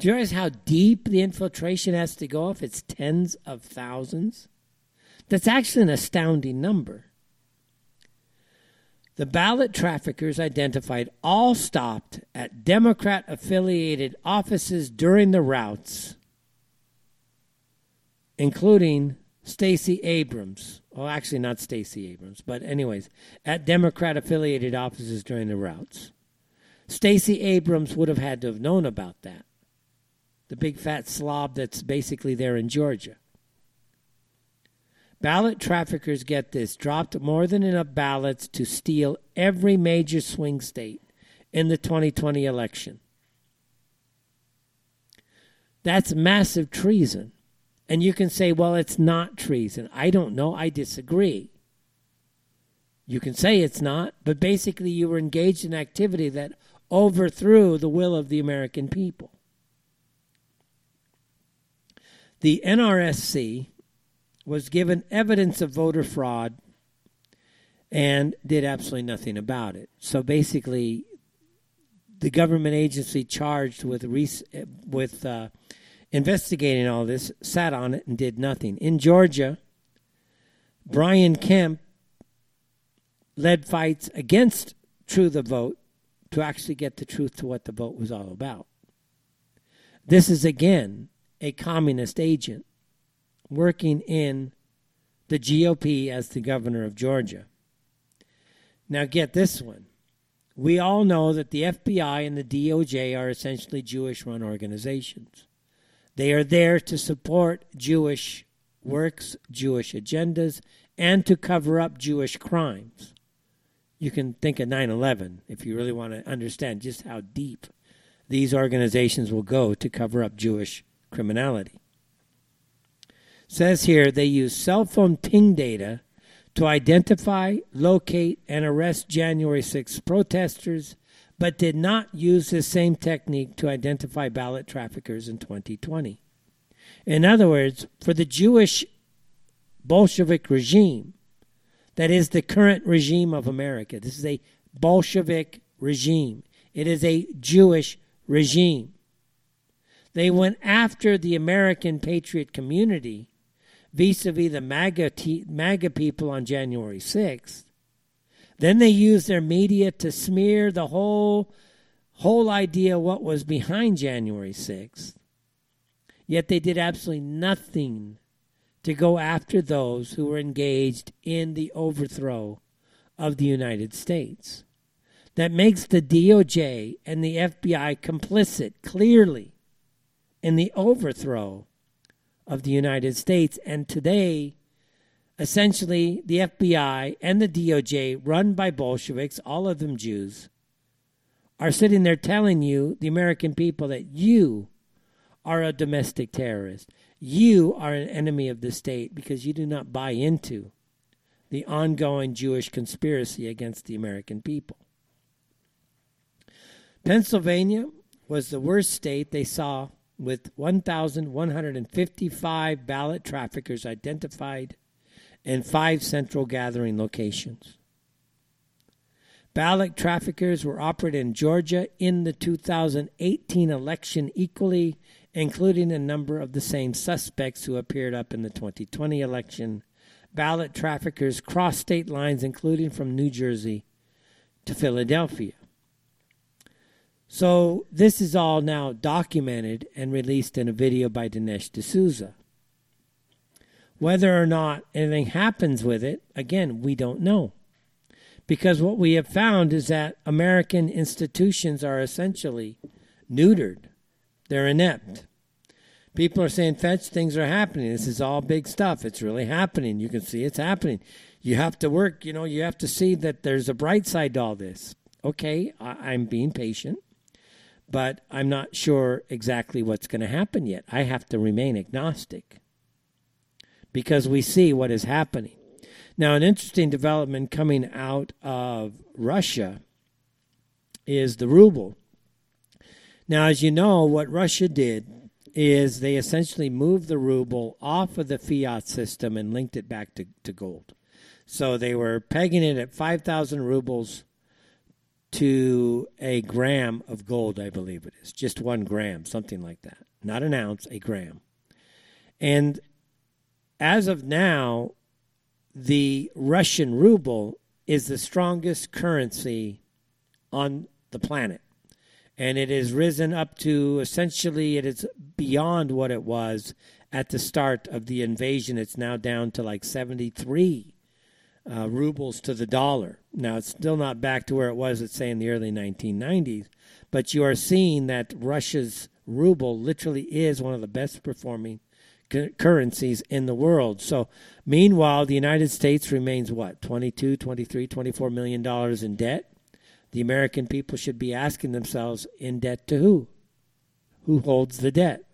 Do you realize how deep the infiltration has to go if it's tens of thousands? That's actually an astounding number. The ballot traffickers identified all stopped at Democrat affiliated offices during the routes, including Stacey Abrams. Well, actually, not Stacey Abrams, but, anyways, at Democrat affiliated offices during the routes. Stacey Abrams would have had to have known about that. The big fat slob that's basically there in Georgia. Ballot traffickers get this dropped more than enough ballots to steal every major swing state in the 2020 election. That's massive treason. And you can say, well, it's not treason. I don't know. I disagree. You can say it's not, but basically you were engaged in activity that overthrew the will of the American people. The NRSC was given evidence of voter fraud and did absolutely nothing about it. So basically, the government agency charged with with uh, investigating all this sat on it and did nothing. In Georgia, Brian Kemp led fights against True the Vote to actually get the truth to what the vote was all about. This is again a communist agent working in the GOP as the governor of Georgia. Now, get this one. We all know that the FBI and the DOJ are essentially Jewish run organizations. They are there to support Jewish works, Jewish agendas, and to cover up Jewish crimes. You can think of 9 11 if you really want to understand just how deep these organizations will go to cover up Jewish criminality. Says here they use cell phone ping data to identify, locate, and arrest January 6 protesters, but did not use the same technique to identify ballot traffickers in 2020. In other words, for the Jewish Bolshevik regime, that is the current regime of America, this is a Bolshevik regime, it is a Jewish regime. They went after the American patriot community vis a vis the MAGA, MAGA people on January 6th. Then they used their media to smear the whole, whole idea what was behind January 6th. Yet they did absolutely nothing to go after those who were engaged in the overthrow of the United States. That makes the DOJ and the FBI complicit clearly in the overthrow of the United States. And today, essentially, the FBI and the DOJ, run by Bolsheviks, all of them Jews, are sitting there telling you, the American people, that you are a domestic terrorist. You are an enemy of the state because you do not buy into the ongoing Jewish conspiracy against the American people. Pennsylvania was the worst state they saw with 1,155 ballot traffickers identified in five central gathering locations. Ballot traffickers were operated in Georgia in the 2018 election equally, including a number of the same suspects who appeared up in the 2020 election. Ballot traffickers crossed state lines, including from New Jersey to Philadelphia. So this is all now documented and released in a video by Dinesh D'Souza. Whether or not anything happens with it, again, we don't know. Because what we have found is that American institutions are essentially neutered. They're inept. People are saying, Fetch, things are happening. This is all big stuff. It's really happening. You can see it's happening. You have to work, you know, you have to see that there's a bright side to all this. Okay, I- I'm being patient but I'm not sure exactly what's going to happen yet. I have to remain agnostic because we see what is happening. Now, an interesting development coming out of Russia is the ruble. Now, as you know, what Russia did is they essentially moved the ruble off of the fiat system and linked it back to, to gold. So they were pegging it at 5,000 rubles to a gram of gold, I believe it is. Just one gram, something like that. Not an ounce, a gram. And as of now, the Russian ruble is the strongest currency on the planet. And it has risen up to essentially, it is beyond what it was at the start of the invasion. It's now down to like 73 uh, rubles to the dollar. Now, it's still not back to where it was, let's say, in the early 1990s, but you are seeing that Russia's ruble literally is one of the best performing cu- currencies in the world. So, meanwhile, the United States remains what, 22, 23, 24 million dollars in debt? The American people should be asking themselves, in debt to who? Who holds the debt?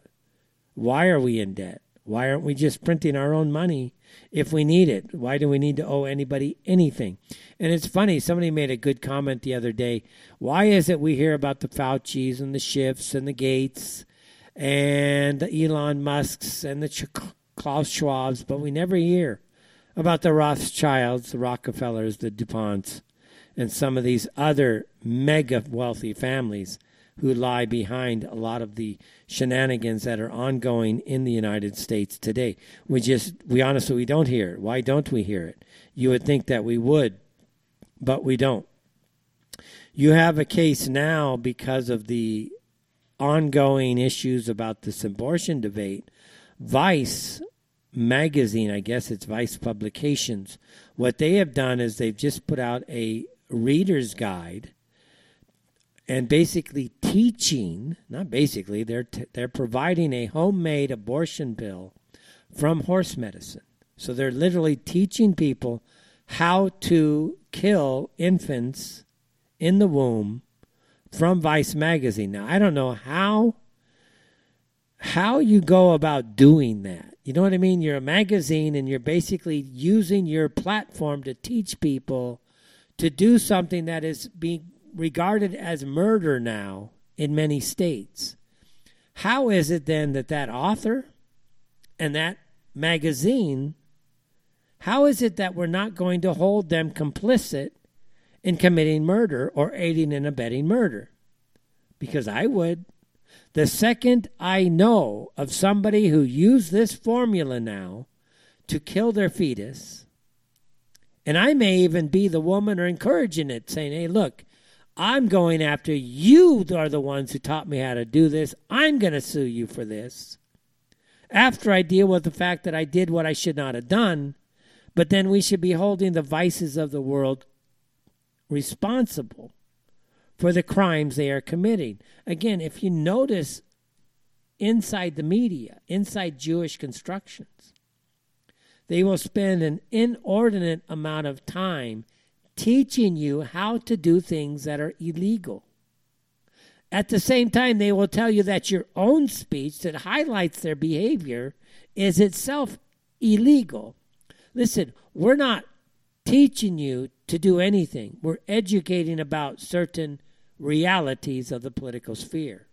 Why are we in debt? Why aren't we just printing our own money if we need it? Why do we need to owe anybody anything? And it's funny, somebody made a good comment the other day. Why is it we hear about the Faucis and the Schiffs and the Gates and the Elon Musks and the Ch- Klaus Schwabs, but we never hear about the Rothschilds, the Rockefellers, the DuPonts, and some of these other mega wealthy families who lie behind a lot of the shenanigans that are ongoing in the United States today. We just, we honestly, we don't hear it. Why don't we hear it? You would think that we would, but we don't. You have a case now because of the ongoing issues about this abortion debate. Vice magazine, I guess it's Vice Publications, what they have done is they've just put out a reader's guide and basically teaching, not basically, they're, t- they're providing a homemade abortion pill from horse medicine. So they're literally teaching people how to kill infants in the womb from Vice magazine. Now, I don't know how how you go about doing that. You know what I mean? You're a magazine and you're basically using your platform to teach people to do something that is being regarded as murder now in many states. How is it then that that author and that magazine, how is it that we're not going to hold them complicit in committing murder or aiding and abetting murder? Because I would. The second I know of somebody who used this formula now to kill their fetus, and I may even be the woman or encouraging it, saying, hey, look, I'm going after you are the ones who taught me how to do this. I'm going to sue you for this. After I deal with the fact that I did what I should not have done, but then we should be holding the vices of the world responsible for the crimes they are committing. Again, if you notice inside the media, inside Jewish constructions, they will spend an inordinate amount of time teaching you how to do things that are illegal. At the same time, they will tell you that your own speech that highlights their behavior is itself illegal. Listen, we're not teaching you to do anything, we're educating about certain realities of the political sphere.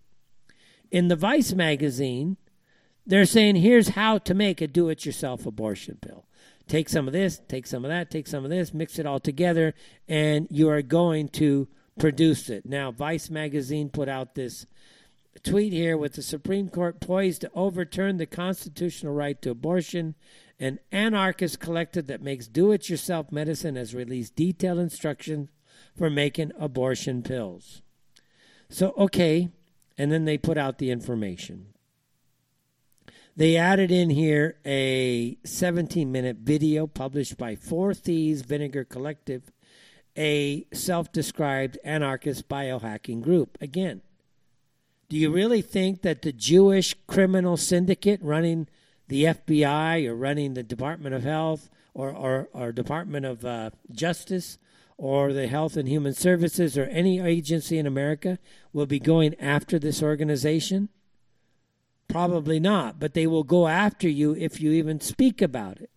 In the Vice magazine, they're saying here's how to make a do it yourself abortion pill. Take some of this, take some of that, take some of this, mix it all together, and you are going to produce it. Now, Vice magazine put out this tweet here with the Supreme Court poised to overturn the constitutional right to abortion. An anarchist collective that makes do it yourself medicine has released detailed instructions for making abortion pills. So, okay, and then they put out the information. They added in here a 17 minute video published by Four Thieves Vinegar Collective, a self described anarchist biohacking group. Again, do you really think that the Jewish criminal syndicate running the FBI or running the Department of Health or, or, or Department of uh, Justice or the Health and Human Services or any agency in America will be going after this organization? Probably not, but they will go after you if you even speak about it.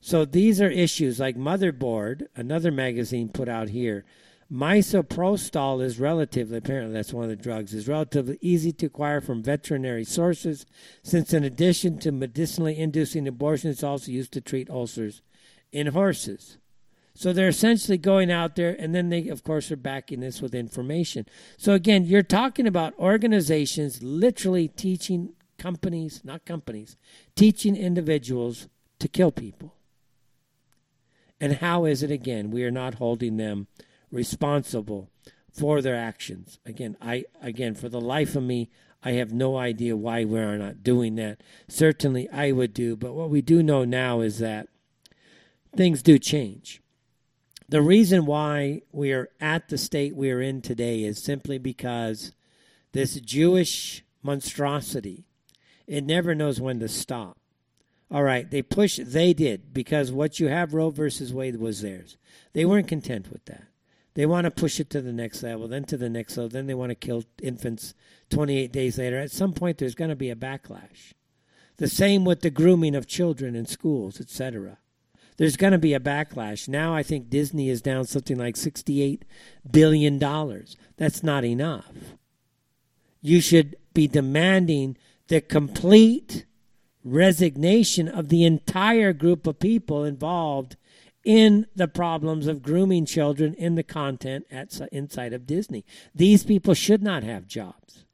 So these are issues like Motherboard, another magazine put out here. Misoprostol is relatively, apparently that's one of the drugs, is relatively easy to acquire from veterinary sources, since in addition to medicinally inducing abortion, it's also used to treat ulcers in horses. So they're essentially going out there, and then they, of course, are backing this with information. So again, you're talking about organizations literally teaching companies, not companies, teaching individuals to kill people. And how is it, again, we are not holding them responsible for their actions? Again, I again, for the life of me, I have no idea why we are not doing that. Certainly, I would do, but what we do know now is that things do change the reason why we are at the state we are in today is simply because this Jewish monstrosity, it never knows when to stop. All right, they push, they did, because what you have Roe versus Wade was theirs. They weren't content with that. They want to push it to the next level, then to the next level, then they want to kill infants 28 days later. At some point, there's going to be a backlash. The same with the grooming of children in schools, etc. There's going to be a backlash. Now I think Disney is down something like $68 billion. That's not enough. You should be demanding the complete resignation of the entire group of people involved in the problems of grooming children in the content at, inside of Disney. These people should not have jobs.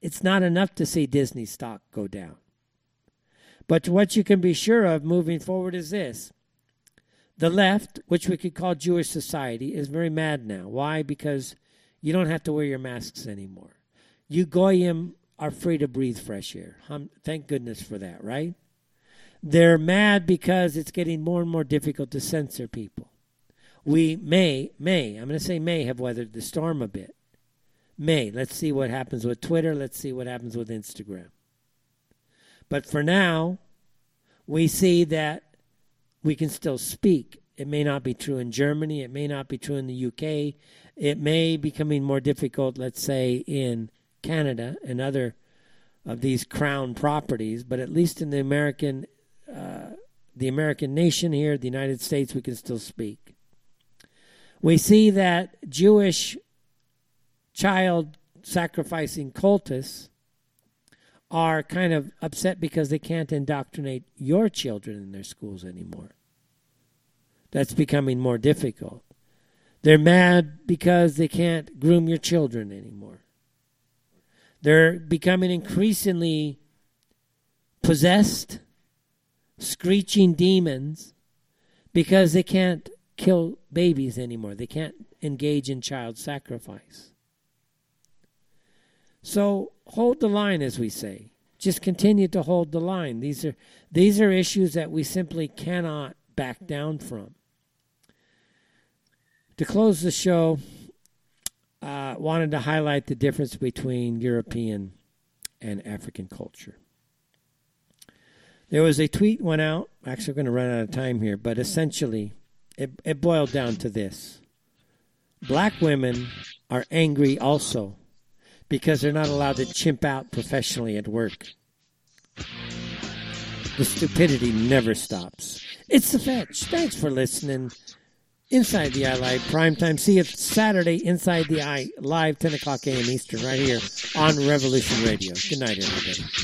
It's not enough to see Disney stock go down. But what you can be sure of moving forward is this. The left, which we could call Jewish society, is very mad now. Why? Because you don't have to wear your masks anymore. You goyim are free to breathe fresh air. Thank goodness for that, right? They're mad because it's getting more and more difficult to censor people. We may, may, I'm going to say may have weathered the storm a bit. May. Let's see what happens with Twitter. Let's see what happens with Instagram. But for now, we see that we can still speak. It may not be true in Germany. It may not be true in the UK. It may be becoming more difficult, let's say, in Canada and other of these crown properties. But at least in the American uh, the American nation here, the United States, we can still speak. We see that Jewish child sacrificing cultists are kind of upset because they can't indoctrinate your children in their schools anymore. That's becoming more difficult. They're mad because they can't groom your children anymore. They're becoming increasingly possessed screeching demons because they can't kill babies anymore. They can't engage in child sacrifice. So hold the line, as we say. Just continue to hold the line. These are these are issues that we simply cannot back down from. To close the show, uh, wanted to highlight the difference between European and African culture. There was a tweet went out. Actually, we're going to run out of time here, but essentially, it, it boiled down to this: Black women are angry also because they're not allowed to chimp out professionally at work. The stupidity never stops. It's the fetch. Thanks for listening. Inside the Eye Live prime time. See you Saturday Inside the Eye live 10 o'clock a.m. Eastern right here on Revolution Radio. Good night, everybody.